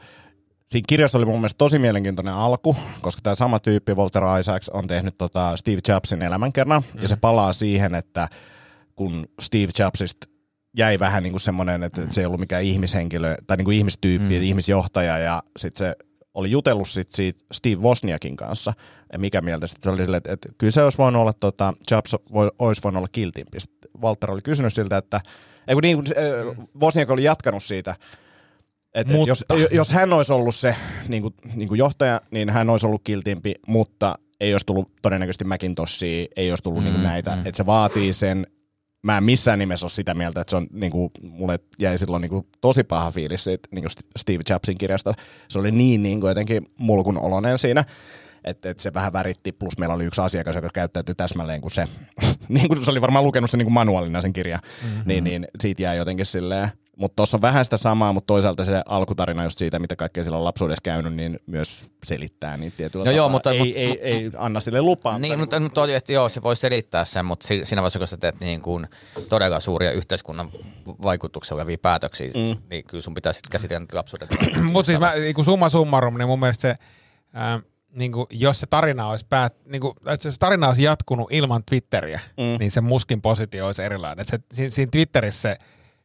Siinä kirjassa oli mun mielestä tosi mielenkiintoinen alku, koska tämä sama tyyppi, Walter Isaacs, on tehnyt tota Steve Jobsin elämänkerran, mm. ja se palaa siihen, että kun Steve Jobsista jäi vähän niin kuin semmoinen, että se ei ollut mikään ihmishenkilö, tai niin kuin ihmistyyppi, mm. ihmisjohtaja, ja sitten se oli jutellut sit siitä Steve Wozniakin kanssa, ja mikä mieltä sitten se oli silleen, että, että kyllä se olisi voinut olla, tota, Jobs voi, olisi voinut olla kiltimpi. Sitten Walter oli kysynyt siltä, että ei kun niin, äh, Wozniak oli jatkanut siitä, että Mutta- jos, jos hän olisi ollut se niin kuin, niin kuin johtaja, niin hän olisi ollut kiltimpi, mutta ei olisi tullut todennäköisesti Macintoshia, ei olisi tullut mm, niin näitä. Mm. Että se vaatii sen, mä en missään nimessä ole sitä mieltä, että se on, niin kuin, mulle jäi silloin niin kuin, tosi paha fiilis siitä niin kuin Steve Jobsin kirjasta. Se oli niin, niin kuin jotenkin mulkun olonen siinä, että, että se vähän väritti, plus meillä oli yksi asiakas, joka käyttäytyi täsmälleen kuin se, niin kuin se oli varmaan lukenut sen niin kuin manuaalina sen kirjan, mm-hmm. niin, niin siitä jää jotenkin silleen, mutta tuossa on vähän sitä samaa, mutta toisaalta se alkutarina just siitä, mitä kaikkea sillä on lapsuudessa käynyt, niin myös selittää niitä tietyllä No joo, tapaa. mutta- ei, mutta- ei, ei, anna sille lupaa. Niin, mutta nyt oli, että joo, se voi selittää sen, mutta si- siinä vaiheessa, kun sä teet niin kuin todella suuria yhteiskunnan vaikutuksia olevia päätöksiä, mm. niin kyllä sun pitää sitten käsitellä niitä lapsuuden. Mutta siis mä, niin summa summarum, niin mun mielestä se, ää, niin kuin, jos se tarina olisi päät, niin kuin, että jos tarina olisi jatkunut ilman Twitteriä, mm. niin se muskin positio olisi erilainen. Et se, siinä, siinä Twitterissä se,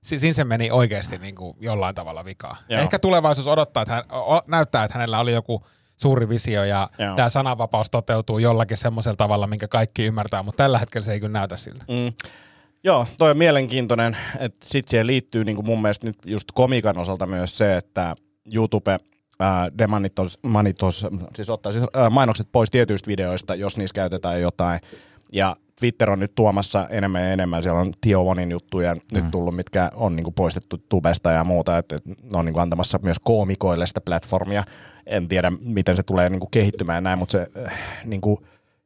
si- siinä se meni oikeasti niin kuin jollain tavalla vikaa. Joo. Ehkä tulevaisuus odottaa, että hän, o, näyttää, että hänellä oli joku suuri visio ja Joo. tämä sananvapaus toteutuu jollakin semmoisella tavalla, minkä kaikki ymmärtää, mutta tällä hetkellä se ei kyllä näytä siltä. Mm. Joo, toi on mielenkiintoinen, että sit siihen liittyy niin kuin mun mielestä nyt just komikan osalta myös se, että YouTube demanitos, manitos, siis ottaa siis, mainokset pois tietyistä videoista, jos niissä käytetään jotain. Ja Twitter on nyt tuomassa enemmän ja enemmän, siellä on Tio Onin juttuja mm. nyt tullut, mitkä on niin kuin poistettu tubesta ja muuta, että että ne on niin kuin antamassa myös koomikoille sitä platformia. En tiedä, miten se tulee niin kuin kehittymään näin, mutta se äh, niin kuin,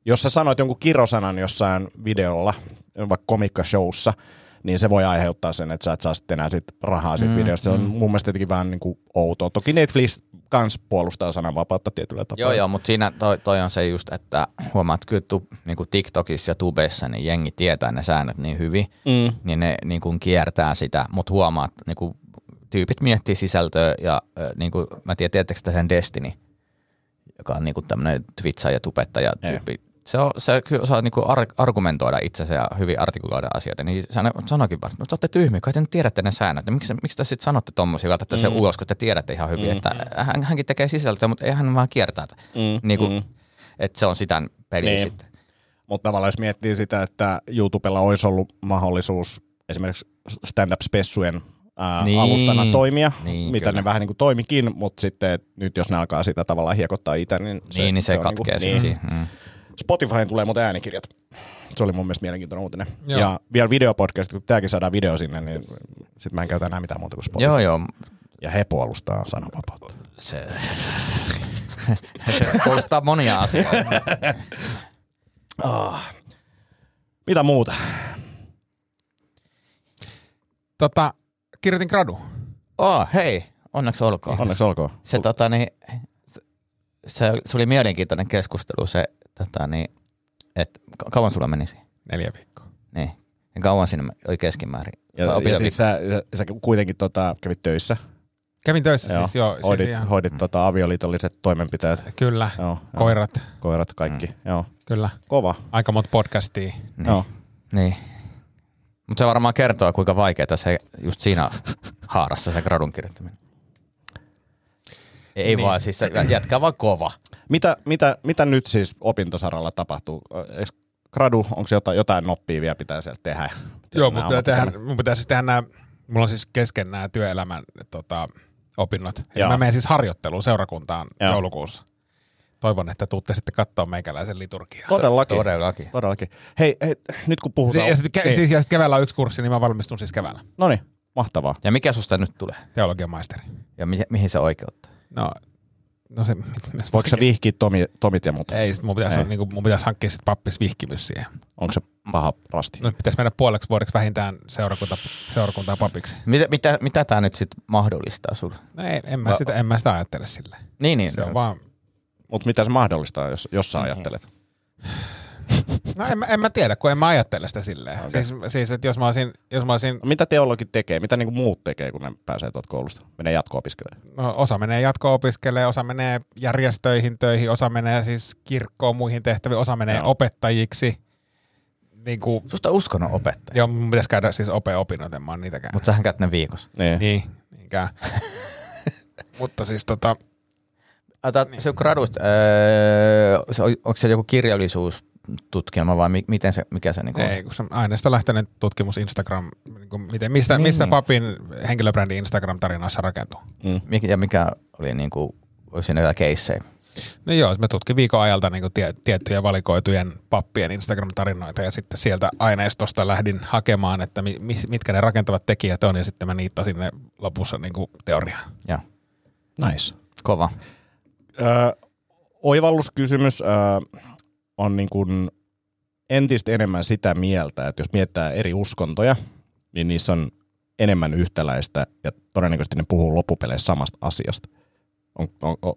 jos sä sanoit jonkun kirosanan jossain videolla, vaikka komikkashowssa, niin se voi aiheuttaa sen, että sä et saa sitten enää sit rahaa siitä mm, videosta. Se on mun mielestä jotenkin vähän niin kuin outoa. Toki Netflix kans puolustaa sananvapautta tietyllä tapaa. Joo, joo, mutta siinä toi, toi on se just, että huomaat kyllä tu, niin kuin TikTokissa ja Tubessa, niin jengi tietää ne säännöt niin hyvin, Mm. niin ne niin kuin kiertää sitä, mutta huomaat, niin kuin tyypit miettii sisältöä ja niin kuin, mä tiedän, tiedättekö te sen Destiny, joka on niin kuin tämmöinen twitcha ja tubettaja tyyppi. Se, on, se kyllä osaa niin kuin ar- argumentoida itsensä ja hyvin artikuloida asioita. Niin aina sanoikin vaan, no te olette tyhmiä, kai te nyt tiedätte ne säännöt. No, miksi, miksi te sitten sanotte tommosia, laitatte mm. se ulos, kun te tiedätte ihan hyvin, mm. että hän, hänkin tekee sisältöä, mutta ei hän vaan kiertää. Mm, Niin kuin, mm. Että se on sitä peliä Niin. sitten. Mutta tavallaan jos miettii sitä, että YouTubella olisi ollut mahdollisuus esimerkiksi stand-up-spessujen ää, Niin. alustana toimia, Niin, mitä kyllä. ne vähän niin kuin toimikin, mutta sitten nyt jos ne alkaa sitä tavallaan hiekottaa itse, niin Se, niin, niin se, se on katkee niinku- niin. siihen. Mm. Spotifyhin tulee muuten äänikirjat. Se oli mun mielestä mielenkiintoinen uutinen. Joo. Ja vielä videopodcast, kun tämäkin saadaan video sinne, niin sitten mä en käytä enää mitään muuta kuin Spotify. Joo, joo. Ja he puolustaa sananvapautta. Se, se puolustaa monia asioita. Ah. Mitä muuta? Tota, kirjoitin gradu. Oh, hei, onneksi olkoon. Onneksi olkoon. Se, tota, niin, se, se, se oli mielenkiintoinen keskustelu se, tota, niin, että kauan sulla menisi? Neljä viikkoa. Niin. Ja kauan siinä oli keskimäärin. Ja, ja siis sä, sä kuitenkin tota, kävit töissä. Kävin töissä Joo. siis joo. Siis hoidit ihan, hoidit tota, avioliitolliset toimenpiteet. Kyllä, Joo, joo. koirat, Koirat, kaikki. Mm. Joo. kyllä. Kova. Aika monta podcastia. Niin. Joo. Niin. Mutta se varmaan kertoo, kuinka vaikeaa se just siinä haarassa se gradun kirjoittaminen. Ei Niin. vaan, siis jätkä vaan kova. Mitä, mitä, mitä nyt siis opintosaralla tapahtuu? Eikö gradu, onko jotain, jotain noppia vielä pitää sieltä tehdä? Joo, mutta pitää tehdä, mun pitää siis tehdä nämä, mulla on siis kesken nämä työelämän tota, opinnot. Eli Joo. mä menen siis harjoitteluun seurakuntaan Joo. joulukuussa. Toivon, että tuutte sitten katsoa meikäläisen liturgiaa. Todellakin. Todellakin. Todellakin. Hei, hei, nyt kun Si- puhutaan... ja sitten niin. siis, ja sit keväällä on yksi kurssi, niin mä valmistun siis keväällä. No niin, mahtavaa. Ja mikä susta nyt tulee? Teologian maisteri. Ja mi- mihin se oikeuttaa? No, no se, Voiko sä vihkiä Tomi, Tomit ja mut? Ei, sit mun pitäisi, Ei. Niin kuin, mun pitäisi hankkia sit pappis vihkimys siihen. Onko se paha rasti? No pitäisi mennä puoleksi vuodeksi vähintään seurakunta, seurakuntaa papiksi. Mitä, mitä, mitä tämä nyt sitten mahdollistaa sulle? No ei, en mä, Va- sitä, en mä sitä ajattele silleen. Niin, niin. Se on vaan, Mutta mitä se mahdollistaa, jos, jos sä ajattelet? no en, mä- en mä tiedä, kun en mä ajattele sitä silleen. Okei. Siis, siis että jos mä olisin, jos mä olisin No, mitä teologit tekee? Mitä niinku muut tekee, kun ne pääsee tuolta koulusta? Menee jatko-opiskelemaan. No, osa menee jatko-opiskelemaan, osa menee järjestöihin töihin, osa menee siis kirkkoon muihin tehtäviin, osa menee Joo. opettajiksi. Niin kuin, Susta uskonnon opettaja. joo, mun pitäisi käydä siis ope-opinnot, en mä oon niitäkään. Mutta sähän käyt ne viikossa. Niin. Niin, niinkään. Mutta siis tota, Ota, se on gradusta, öö, se, on- onko se joku kirjallisuustutkielma vai mi, miten se, mikä se niinku on? ei, kun se aineisto lähteinen tutkimus Instagram, niin kuin miten, mistä, Niin, mistä niin. papin henkilöbrändi Instagram-tarinoissa rakentuu. Mikä, ja mikä oli niinku, olisi siinä jotain keissejä? No joo, me tutkin viikon ajalta niin tie, tiettyjä valikoitujen pappien Instagram-tarinoita ja sitten sieltä aineistosta lähdin hakemaan, että mi, mitkä ne rakentavat tekijät on ja sitten mä niittasin ne lopussa niin kuin teoriaan. Joo, Nice. kova. Öö, oivalluskysymys öö, on niin kuin entistä enemmän sitä mieltä, että jos mietitään eri uskontoja, niin niissä on enemmän yhtäläistä ja todennäköisesti ne puhuu loppupeleissä samasta asiasta. On, on, on,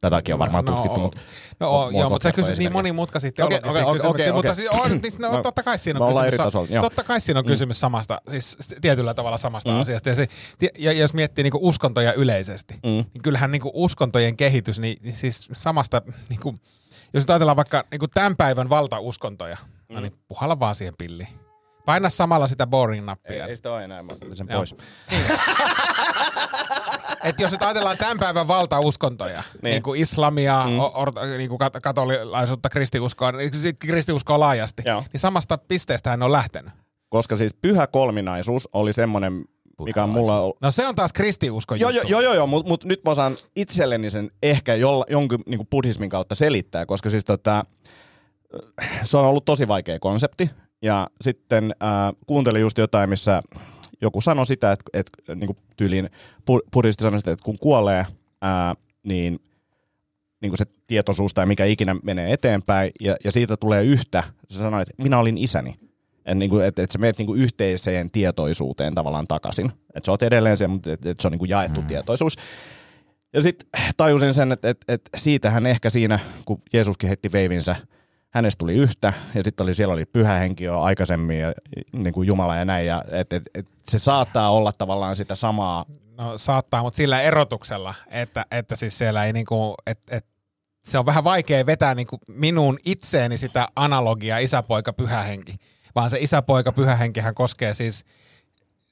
tätäkin on varmaan No, tutkittu, o- mutta No Mu- o, joo, mutta sä kysyt niin monimutkaisia teologisia okei, kysymyksiä, okei, mutta siis, on, siis no, No, totta kai siinä on kysymys, tasolla, joo. totta kai siinä on kysymys samasta, siis tietyllä tavalla samasta Mm. asiasta. Ja, se, ja, jos miettii niin uskontoja yleisesti, Mm. niin kyllähän niin uskontojen kehitys, niin, niin siis samasta, niin kuin, jos ajatellaan vaikka niin tämän päivän valtauskontoja, no niin puhalla vaan siihen pilliin. Paina samalla sitä ei, boring-nappia. ei sitä ole enää, mä sen Joo. pois. Et jos nyt ajatellaan tämän päivän valtauskontoja, niin, Niin. kuin islamia, mm. or, niin kuin kat- katolilaisuutta, kristiuskoa, kristiuskoa laajasti, Joo. niin samasta pisteestä hän on lähtenyt. Koska siis pyhä kolminaisuus oli semmoinen, mikä on mulla ollut. No se on taas kristiuskon Joo, juttu. joo, joo, joo mutta mut nyt mä osaan itselleni sen ehkä jolla, jonkun niin buddhismin kautta selittää, koska siis tota, se on ollut tosi vaikea konsepti. Ja sitten äh, kuuntelin just jotain, missä joku sanoi sitä, että, että niin kuin tyyliin buddhisti sanoi sitä, että kun kuolee, äh, niin, niin kuin se tietoisuus tai mikä ikinä menee eteenpäin, ja, ja siitä tulee yhtä. Se sanoi, että minä olin isäni. Et niinku, et, et sä menet niinku yhteiseen tietoisuuteen tavallaan takaisin. Että sä oot edelleen se, mutta et, et se on niinku jaettu mm. tietoisuus. Ja sitten tajusin sen, että et, et siitähän ehkä siinä, kun Jeesuskin heitti veivinsä, hänestä tuli yhtä, ja sitten oli, siellä oli pyhä henki jo aikaisemmin, ja niin kuin Jumala ja näin, ja et, et, et se saattaa olla tavallaan sitä samaa, No saattaa, mutta sillä erotuksella, että, että siis siellä ei niinku, et, et, se on vähän vaikea vetää niinku minun itseeni sitä analogiaa isäpoika pyhähenki, vaan se isäpoika pyhähenkihän koskee siis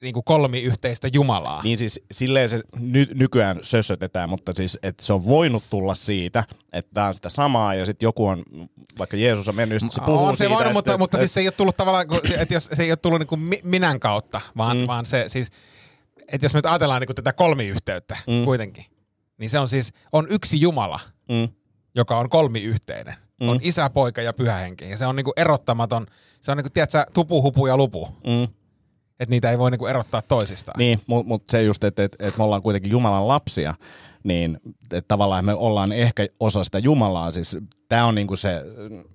niinku kolmiyhteistä Jumalaa. niin siis silleen se ny, nykyään sössötetään, mutta siis että se on voinut tulla siitä, että tämä on sitä samaa, ja sitten joku on, vaikka Jeesus on mennyt, se puhuu on se siitä, voinut, mutta, sitten- mutta siis se ei ole tullut tavallaan, että jos se ei ole tullut niinku mi- minän kautta, vaan, mm. vaan se siis, että jos me nyt ajatellaan niinku tätä kolmiyhteyttä mm. kuitenkin, niin se on siis, on yksi Jumala, Mm. joka on kolmiyhteinen. Mm. On isä, poika ja pyhä henki. Ja se on niinku erottamaton, se on niinku, tiedätkö, tupu, hupu ja lupu. Mm. Että niitä ei voi niinku erottaa toisistaan. Niin, mutta mut se just, että et, et me ollaan kuitenkin Jumalan lapsia, niin että tavallaan me ollaan ehkä osa sitä Jumalaa. Siis tämä on niinku se,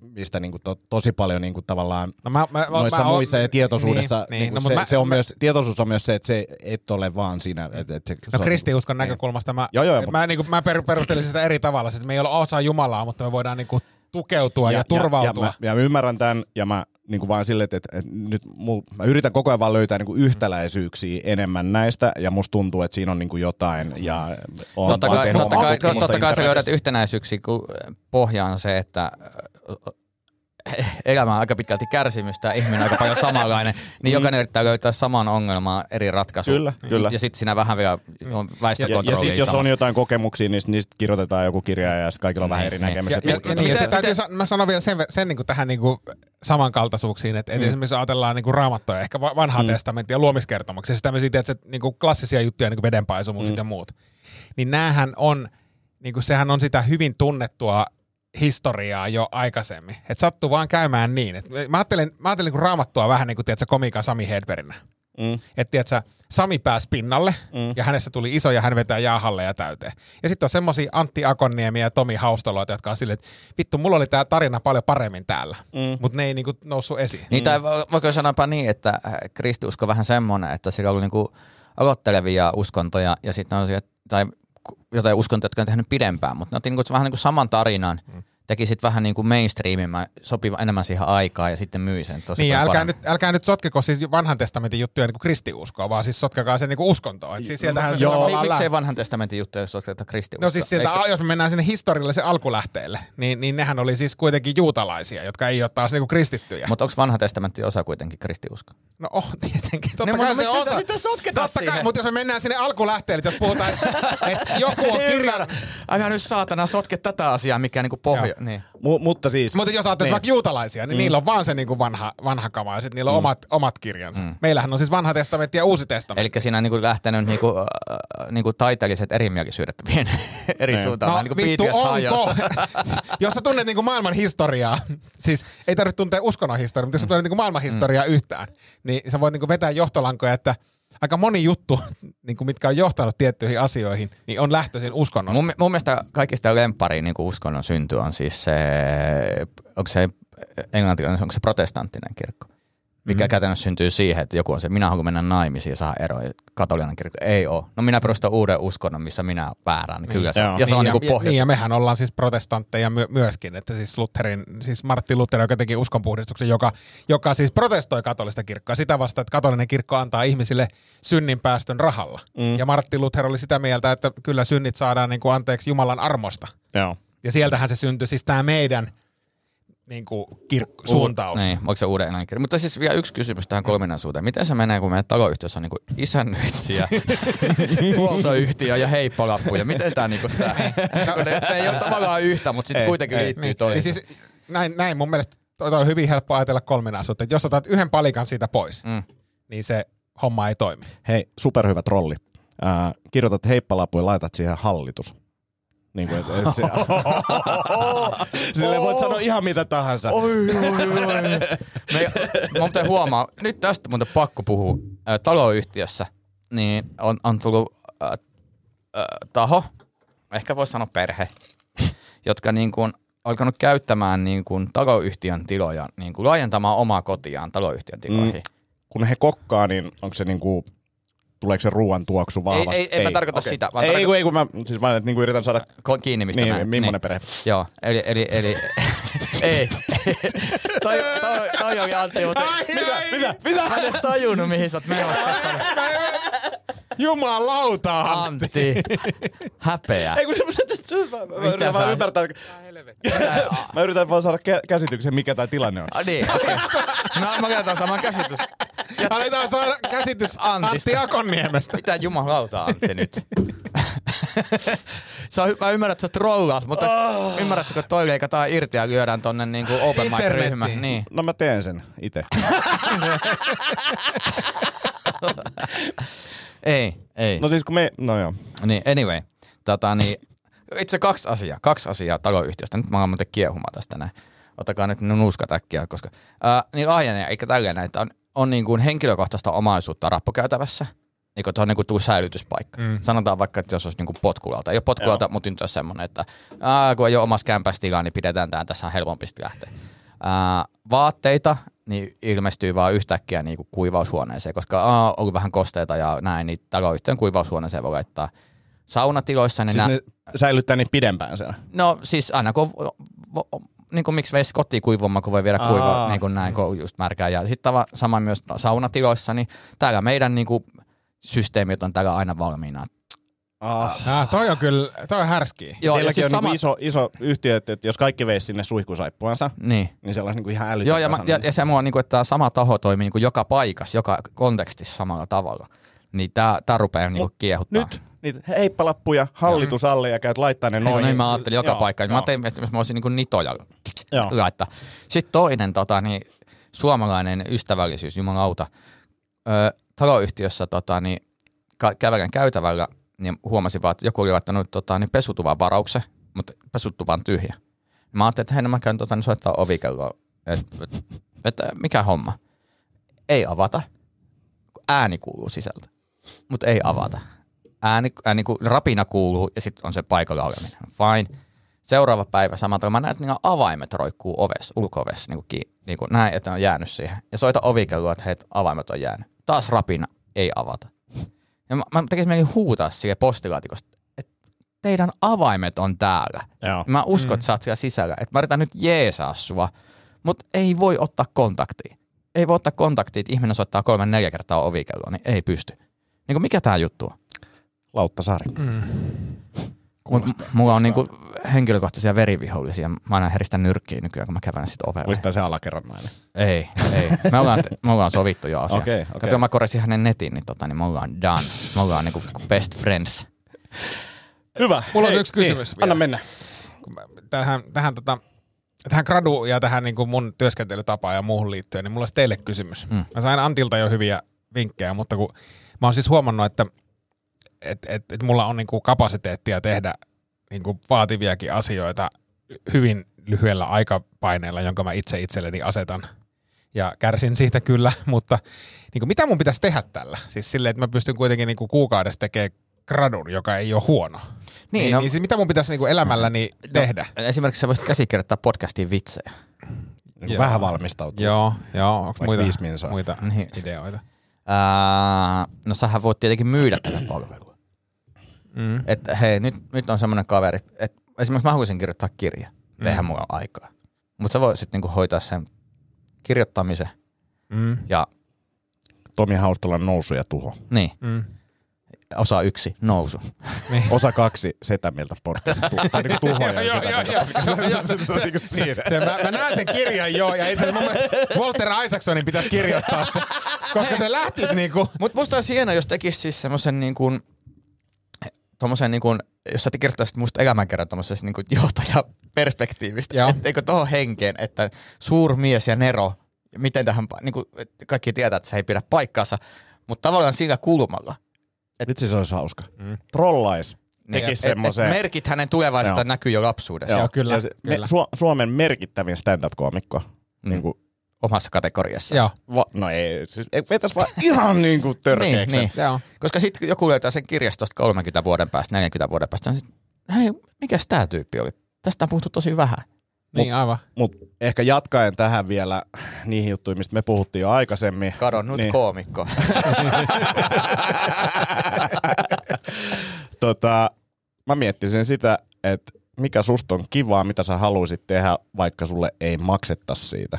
mistä niinku to, tosi paljon niinku tavallaan No mä, mä, noissa mä, muissa ja tietoisuudessa, niin, niin, niin, niin, no, se, mä, se on mä, myös, tietoisuus on myös se, että se et ole vaan siinä. Et, et se, se No on- kristiuskon niin. näkökulmasta mä, Joo, joo, mä, niinku, mä per, perustelisin sitä eri tavalla, että me ei olla osa Jumalaa, mutta me voidaan niinku tukeutua ja, ja turvautua. Ja, ja, mä, ja mä ymmärrän tämän, ja mä niin kuin vaan silleen, että, että, että nyt mul, mä yritän koko ajan vaan löytää niin kuin yhtäläisyyksiä enemmän näistä, ja musta tuntuu, että siinä on niin kuin jotain, ja on Totta kai, totta kai, totta kai sä löydät yhtenäisyyksiä, kun pohja on se, että elämä on aika pitkälti kärsimystä ja ihminen aika paljon samanlainen, niin jokainen yrittää löytää saman ongelman eri ratkaisun. Kyllä, kyllä. Ja sitten siinä vähän vielä on Ja, ja väistökontrollia. sitten jos on jotain kokemuksia, niin niistä kirjoitetaan joku kirja ja sitten kaikilla on vähän eri Niin, näkemykset. Ja, ja, ja, tota- niin, ja täytyy, sa- mä sanon vielä sen, sen niin kuin tähän niin kuin samankaltaisuuksiin, että mm. esimerkiksi ajatellaan niin kuin raamattoja, ehkä va- vanhaa mm. testamenttia ja luomiskertomuksia, siis tämmöisiä että niin kuin klassisia juttuja, niin kuin vedenpaisumukset mm. ja muut. Niin näähän on, niin kuin sehän on sitä hyvin tunnettua historiaa jo aikaisemmin. Että sattuu vaan käymään niin. Et mä ajattelen, mä ajattelen niin raamattua vähän niin kuin tiedätkö, komiikan Sami Hedberginä. Mm. Että tiedätkö, Sami pääsi pinnalle mm. ja hänestä tuli iso ja hän vetää jäähalle ja täyteen. Ja sitten on semmosia Antti Akonniemi ja Tomi Haustaloita, jotka on silleen, että vittu, mulla oli tää tarina paljon paremmin täällä, mm. mutta ne ei niinku noussut esiin. Niin, tai vo- voiko sanoa niin, että äh, kristiusko on vähän semmoinen, että sillä on ollut niinku aloittelevia uskontoja ja sitten on siellä, tai jotain uskontoja, jotka on tehnyt pidempään, mutta ne otti niinku vähän niinku saman tarinan, mm. Teki sitten vähän niinku mainstreamimman, sopiva enemmän siihen aikaan ja sitten myi sen tosi Niin, älkää paremmin. nyt, älkää nyt sotkeko siis vanhan testamentin juttuja niin kuin kristiuskoa, vaan siis sotkakaa se niin kuin uskontoa. Et siis sieltähän se Joo. Miksei vanhan testamentin juttuja, jos otetaan kristiuskoa? No siis sieltä, Eikö se- jos me mennään sinne historialliseen alkulähteelle, niin, niin nehän oli siis kuitenkin juutalaisia, jotka ei ole taas niinku kristittyjä. Mutta onko vanha testamentti osa kuitenkin kristiusko? No oh, tietenkin. Totta Niin, kai mutta se osa. sitä sitten sotketaan Totta kai, mutta jos me mennään sinne alkulähteelle, jos puhutaan, että et joku on kirja... Älä nyt saatana sotke tätä asiaa, mikä niinku pohja. Niin. Mu- mutta siis... Mutta jos ajattelet Niin. vaikka juutalaisia, niin mm. niillä on vaan se niinku vanha, vanha kama ja sitten niillä on Mm. omat, omat kirjansa. Mm. Meillähän on siis vanha testamentti ja uusi testamentti. Eli siinä on niinku lähtenyt niinku, äh, niinku taiteelliset erimielisyydet eri Niin. suuntaan. No niinku vittu, onko? jos sä tunnet niinku maailman historiaa, siis ei tarvitse tuntea uskonnon historiaa, mutta jos sä tunnet niinku maailman historiaa mm. yhtään, niin sä voit niinku vetää johtolankoja, että aika moni juttu, niinku, mitkä on johtanut tiettyihin asioihin, niin on lähtöisin uskonnosta. Mun, mun mielestä kaikista lempari niin uskonnon synty on siis se, onko se englantilainen, onko se protestanttinen kirkko? Mikä mm. käytännössä syntyy siihen, että joku on se, minä haluan mennä naimisiin ja saa eroa. ja Katolilainen kirkko ei ole. No minä perustan uuden uskonnon, missä minä väärään. Niin kyllä se, Joo. ja se on ja, pohja. niin, ja mehän ollaan siis protestantteja my- myöskin, että siis Lutherin, siis Martti Luther, joka teki uskonpuhdistuksen, joka, joka siis protestoi katolista kirkkoa sitä vasta, että katolinen kirkko antaa ihmisille synninpäästön rahalla. Mm. Ja Martti Luther oli sitä mieltä, että kyllä synnit saadaan niin kuin anteeksi Jumalan armosta. Joo. Ja sieltähän se syntyi siis tämä meidän niin kuin kirkko, suuntaus. Niin, onko se uuden kirja? Mutta siis vielä yksi kysymys tähän kolminaisuuteen. Miten se menee, kun meidän taloyhtiössä on niinku isännöitsijä, huoltoyhtiö ja heippolappuja? Miten tämä niinku tää? Kun ne, ne ei ole tavallaan yhtä, mutta sitten kuitenkin ei. liittyy Niin, toisiin. niin siis, näin, näin mun mielestä toi on hyvin helppo ajatella kolminaisuutta. Että jos otat yhden palikan siitä pois, Mm. niin se homma ei toimi. Hei, superhyvä trolli. Äh, kirjoitat heippalappu ja laitat siihen hallitus. Niin kuin, et, et se, Sille voit sanoa ihan mitä tahansa. Oi, oi, oi. Me, mä muuten huomaa, nyt tästä muuten pakko puhua. Taloyhtiössä niin on, on tullut äh, äh, taho, ehkä voisi sanoa perhe, jotka niin kuin alkanut käyttämään niin kuin taloyhtiön tiloja, niin kuin laajentamaan omaa kotiaan taloyhtiön tiloihin. Mm. Kun he kokkaa, niin onko se niinku, tuleeko se ruoan tuoksu vahvasti? ei, en mä tarkoita sitä, vaan Ei, tarko- kun, ei, kun mä siis vaan, että niinku yritän saada, Ko- kiinni mistä niin, mä en- millainen perhe. Joo, eli, eli, eli ei. toi, toi, toi oli Antti, mutta Mitä, mitä, mitä? mä en edes tajunnut, mihin sä oot menossa. Jumalauta! Antti, häpeä. Ei kun se, mä, mä, yritän vaan ymmärtää, mä yritän vaan saada kä- käsityksen, mikä tämä tilanne on. Ah, niin, okei. Okay. No, mä käytän saman käsitys. Aletaan saada käsitys Antista. Antti Akonniemestä. Mitä jumalauta Antti nyt? Sä, mä ymmärrän, että sä trollaat, mutta oh. ymmärrätkö, kun toi leikataan irti ja lyödään tonne niinku open mic ryhmä. Internettiin. Niin. No mä teen sen itse. Ei, ei. No siis kun me, no joo. Niin, anyway. Tota, niin, itse kaksi asiaa, kaksi asiaa taloyhtiöstä. Nyt mä oon muuten kiehumaan tästä näin. Ottakaa nyt nuskat äkkiä, koska ää, niin laajenee, eikä tällainen, että on, on niin kuin henkilökohtaista omaisuutta rappukäytävässä. Niin kuin, että on niin kuin tuu säilytyspaikka. Mm. Sanotaan vaikka, että jos olisi niin kuin potkulauta. Ei ole potkulauta, mutta nyt olisi semmoinen, että aa, kun ei ole omassa kämpässä tilaa, niin pidetään tämä, tässä on helpompi lähteä. Ää, vaatteita niin ilmestyy vaan yhtäkkiä niin kuin kuivaushuoneeseen, koska aa, on ollut vähän kosteita ja näin, niin taloyhtiön kuivaushuoneeseen voi laittaa saunatiloissa. Niin Siis nä- ne säilyttää niin pidempään sen. No siis aina kun on niin kuin, miksi veisi kotiin kuivumaan, kun voi viedä kuivaa Aa. niin kuin näin, kun on just märkää. Ja sitten sama myös saunatiloissa, niin täällä meidän niin kuin, systeemit on täällä aina valmiina. Ah. Ah, toi on kyllä, toi on härskiä. Joo, Teilläkin siis on sama... niinku iso, iso yhtiö, että että jos kaikki veisi sinne suihkusaippuansa, Niin. niin se olisi niinku ihan älytön Joo, ja, mä, ja, ja se mua, niin kuin, että tämä sama taho toimii niin kuin joka paikassa, joka kontekstissa samalla tavalla. Niin tää, tää rupeaa niin kuin kiehuttaa. Nyt niitä heippalappuja hallitus alle ja käyt laittaa ne Niin, noihin. niin mä ajattelin joka Joo, paikkaan. Mä joo. ajattelin, että jos mä olisin niin nitoja Joo. laittaa. Sitten toinen tota, niin, suomalainen ystävällisyys, jumalauta. Öö, taloyhtiössä tota, niin, kävelen käytävällä, niin huomasin vaan, että joku oli laittanut tota, niin pesutuvan varauksen, mutta pesutuva on tyhjä. Mä ajattelin, että hei, no mä käyn tota, niin soittaa ovikelloa, että et, et, mikä homma. Ei avata, ääni kuuluu sisältä, mutta ei avata. Ääni, ääni ku- rapina kuuluu ja sitten on se paikalla oleminen. Fine. Seuraava päivä samalta, mä näen, että niinku avaimet roikkuu ovessa, ulko-ovessa, niin kuin, niin kuin näin, että ne on jäänyt siihen. Ja soita ovikelloa, että hei, avaimet on jäänyt. Taas rapina, ei avata. Ja mä, mä tekisin mieli huutaa siihen postilaatikosta, että teidän avaimet on täällä. Joo. Mä uskon, että sä oot siellä sisällä. Että mä yritän nyt jeesaa sua, mutta ei voi ottaa kontaktia. Ei voi ottaa kontaktia, että ihminen soittaa kolme neljä kertaa ovikelloa, niin ei pysty. Niin kuin mikä tää juttu on? Lauttasaari. Mm. Mut mulla on niinku henkilökohtaisia verivihollisia. Mä aina heristän nyrkkiä nykyään, kun mä kävelen sit ovella. Olis tää se alakerrannainen? Ei, ei. Me ollaan, me ollaan sovittu jo asia. Okei, okei. Kato, mä korjasin hänen netin, niin, tota, niin me ollaan done. Me ollaan niinku best friends. Hyvä. Mulla on Hei, yksi kysymys Niin, anna mennä. tähän, tähän, tota, tähän graduun ja tähän niin kuin mun työskentelytapaan ja muuhun liittyen, niin mulla olisi teille kysymys. Mm. Mä sain Antilta jo hyviä vinkkejä, mutta kun mä oon siis huomannut, että et, et, et mulla on niin kuin kapasiteettia tehdä niin kuin vaativiakin asioita hyvin lyhyellä aikapaineella, jonka mä itse itselleni asetan. Ja kärsin siitä kyllä, mutta niin kuin mitä mun pitäisi tehdä tällä? Siis silleen, että mä pystyn kuitenkin niin kuin kuukaudessa tekemään gradun, joka ei ole huono. Niin, Niin, no- niin, siis mitä mun pitäisi niin kuin elämälläni tehdä? Esimerkiksi sä voisit käsikirjoittaa podcastiin vitsejä. Niin Joo. vähän valmistautuu. Joo, joo. Onko muita, muita Niin. ideoita? Ää, no sähän voit tietenkin myydä tätä palvelua. Mm. Että hei, nyt, nyt on semmoinen kaveri, että esimerkiksi mä haluaisin kirjoittaa kirja. Mulla ole aikaa. Mutta sä voisit niinku hoitaa sen kirjoittamisen Mm. ja Tomi Haustalan nousu ja tuho. niin, Mm. osa yksi, nousu. Osa kaksi setä mieltä podcast. Tai niinku tuho ja Joo, setä joo, joo. Se niinku siinä. Se, mä, mä näen sen kirjan jo, ja itse asiassa Walter Isaacsonin pitäisi kirjoittaa se, koska se lähtisi niinku... Mutta musta olisi hienoa, jos tekisi siis semmoisen niin kuin, tommosen niin kuin, jos sä kirjoittaisit musta elämänkerran tommosesta niin kuin johtajaperspektiivistä. Joo. Etteikö tohon henkeen, että suurmies ja Nero, miten tähän, niin kuin, kaikki tietää, että se ei pidä paikkaansa, mutta tavallaan sillä kulmalla. Vitsi se olisi hauska. Trollais. Niin, Tekis et- et semmoisen. merkit hänen tulevaisuudesta Joo. näkyy jo lapsuudessa Joo, kyllä, Ja se, kyllä. Su- Suomen merkittävin stand-up-koomikko. Mm. Niin kuin, omassa kategoriassa. Joo, va- no ei, siis ei, vetäis vaan ihan niin kuin törkeäksi. Niin, niin. joo. Koska sitten joku löytää sen kirjastosta 30 vuoden päästä, 40 vuoden päästä, niin hei, mikäs tää tyyppi oli? Tästä on puhuttu tosi vähän. Niin, aivan. Mutta ehkä jatkaen tähän vielä niihin juttuihin, mistä me puhuttiin jo aikaisemmin. Kadonnut Niin. niin. koomikko. tota, mä miettisin sitä, että mikä susta on kivaa, mitä sä haluaisit tehdä, vaikka sulle ei maksetta siitä.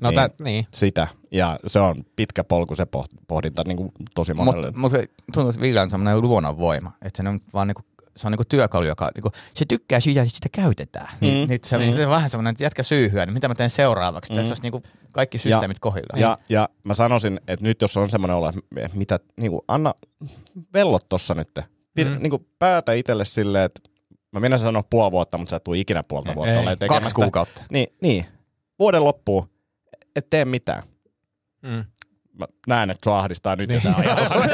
No Niin. niin. Tä, niin. Sitä. Ja se on pitkä polku se pohdinta niin kuin tosi monelle. Mutta mut tuntuu, että Ville on semmoinen luonnonvoima. Että se on vaan niinku, se on niinku työkalu, joka niinku, se tykkää syödä ja sitä käytetään. Mm. Niin, nyt se, on vähän semmoinen, että jätkä syyhyä, niin mitä mä teen seuraavaksi? Mm. Tässä olisi niinku kaikki systeemit kohdillaan. Ja, ja mä sanoisin, että nyt jos on semmoinen olo, että mitä, niin kuin, anna vellot tossa nyt. Pidä, mm. niin kuin, päätä itselle silleen, että mä minä sanoa puoli vuotta, mutta sä et tuu ikinä puolta vuotta Ei, Kaksi kuukautta. Niin, niin. Vuoden loppuun, et tee mitään. Mm. Mä näen, että sua ahdistaa nyt jo tää ajatus.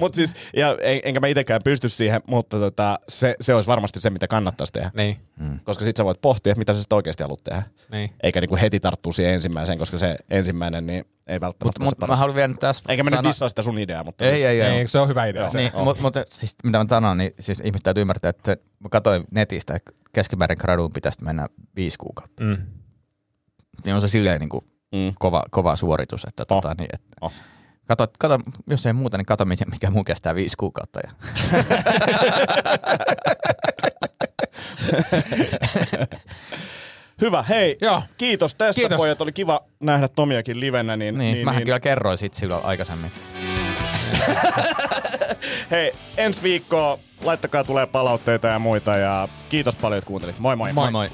Mut siis, ja en, enkä mä itekään pysty siihen, mutta tota, se, se olisi varmasti se, mitä kannattaisi tehdä. Niin, Koska sit sä voit pohtia, mitä sä sit oikeasti haluat tehdä. niin. Eikä niinku heti tarttua siihen ensimmäiseen, koska se ensimmäinen niin ei välttämättä se mut, mä paras. haluan vielä nyt tässä Eikä mä nyt sanoa- dissaa sitä sun ideaa, mutta... Ei, siis, ei, ei. Ei, se on hyvä idea. Se. Niin, on. mutta mut, siis, mitä mä sanon, niin siis ihmiset täytyy ymmärtää, että mä katsoin netistä, että keskimäärin graduun pitäisi mennä viisi kuukautta. Mm. Niin on se silleen niin kuin Mm. kova, kova suoritus. Että Oh. tota, niin, että Oh. kato, kato, jos ei muuta, niin kato, mikä, mikä mun kestää viisi kuukautta. Ja. Hyvä, hei. Joo. Kiitos tästä Kiitos. pojat. Oli kiva nähdä Tomiakin livenä. Niin, Niin, niin, mähän niin. kyllä kerroin sit silloin aikaisemmin. Hei, ensi viikkoa laittakaa tulee palautteita ja muita. Ja kiitos paljon, että kuuntelit. Moi moi. Moi moi.